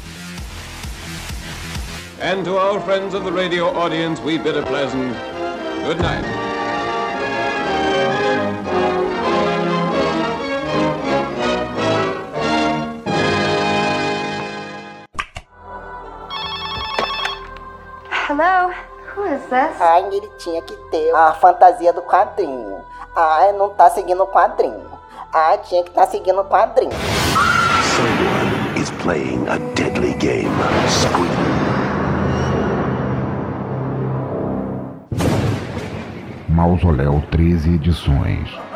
And to our friends of the radio audience, we bid a pleasant good night. Hello? Who is this? Ai, ele tinha que ter a fantasia do quadrinho. Ai, não tá seguindo o quadrinho. Ai, tinha que tá seguindo o quadrinho. Someone is playing a deadly game. Squeak. Mausoléu 13 edições.